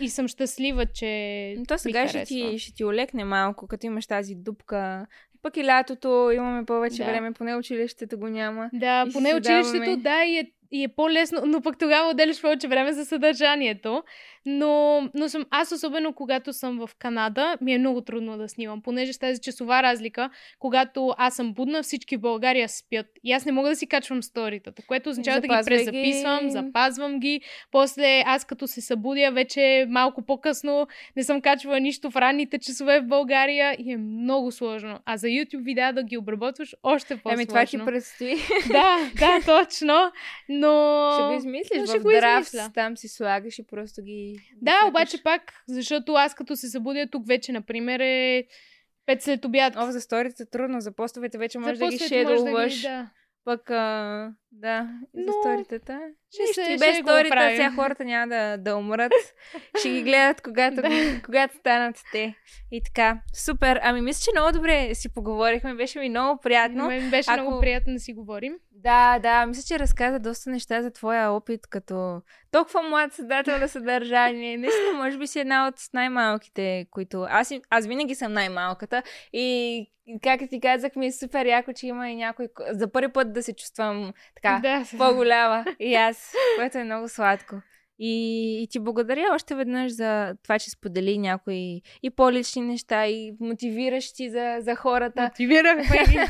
и съм щастлива, че. Но То сега ще ти, ще ти олекне малко, като имаш тази дупка. Пък и лятото имаме повече Да. време, поне училището го няма. Да, И поне училището, даваме. да, и е, и е по-лесно, но пък тогава отделяш повече време за съдържанието. Но, но съм, аз особено когато съм в Канада, ми е много трудно да снимам, понеже с тази часова разлика, когато аз съм будна, всички в България спят. И аз не мога да си качвам сторитата, което означава да ги Запазвай ги. презаписвам, запазвам ги. После аз като се събудя вече малко по-късно, не съм качвала нищо в ранните часове в България и е много сложно. А за YouTube видеа да ги обработваш още по-сложно. Еми, това ти предстои. Да, да, точно. Но... Ще го измислиш но ще в го драфт, измисля. там си слагаш и просто ги... Да, цъкаш. обаче пак, защото аз като се събудя тук вече, например, е 5 след обяд. О, за сторите трудно, за постовете вече За можеш да ги шедълваш. Да. Пък а, Да, и за Но сторитата. ще Нищо, и без сторита сега хората няма да, да умрат. ще ги гледат, когато, Да. когато станат те. И така. Супер. Ами мисля, че много добре си поговорихме. Беше ми много приятно. Но мен беше ако- много приятно да си говорим. Да, да, мисля, че разказа доста неща за твоя опит като толкова млад създател на съдържание. Наистина, може би си една от най-малките, които... Аз, аз винаги съм най-малката и как ти казах, ми е супер яко, че има и някой ко- за първи път да се чувствам така Да. по-голяма и аз, което е много сладко. И, и ти благодаря още веднъж за това, че сподели някои и по-лични неща, и мотивиращи за, за хората. Мотивирахме.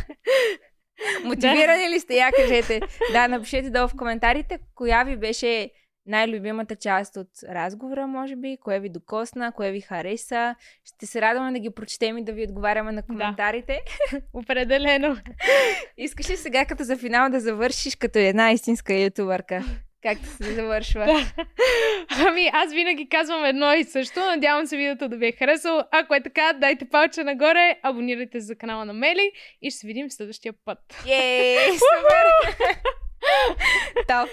Мотивирани ли сте? Я кажете. Да, напишете долу в коментарите, коя ви беше най-любимата част от разговора, може би, кое ви докосна, кое ви хареса. Ще се радваме да ги прочетем и да ви отговаряме на коментарите. Определено. Искаш ли сега като за финал да завършиш като една истинска ютубърка? Както се завършва. Да. Ами, аз винаги казвам едно и също. Надявам се видеото да ви е харесало. Ако е така, дайте палче нагоре, абонирайте се за канала на Мели и ще се видим в следващия път. Ей, супер! Топ!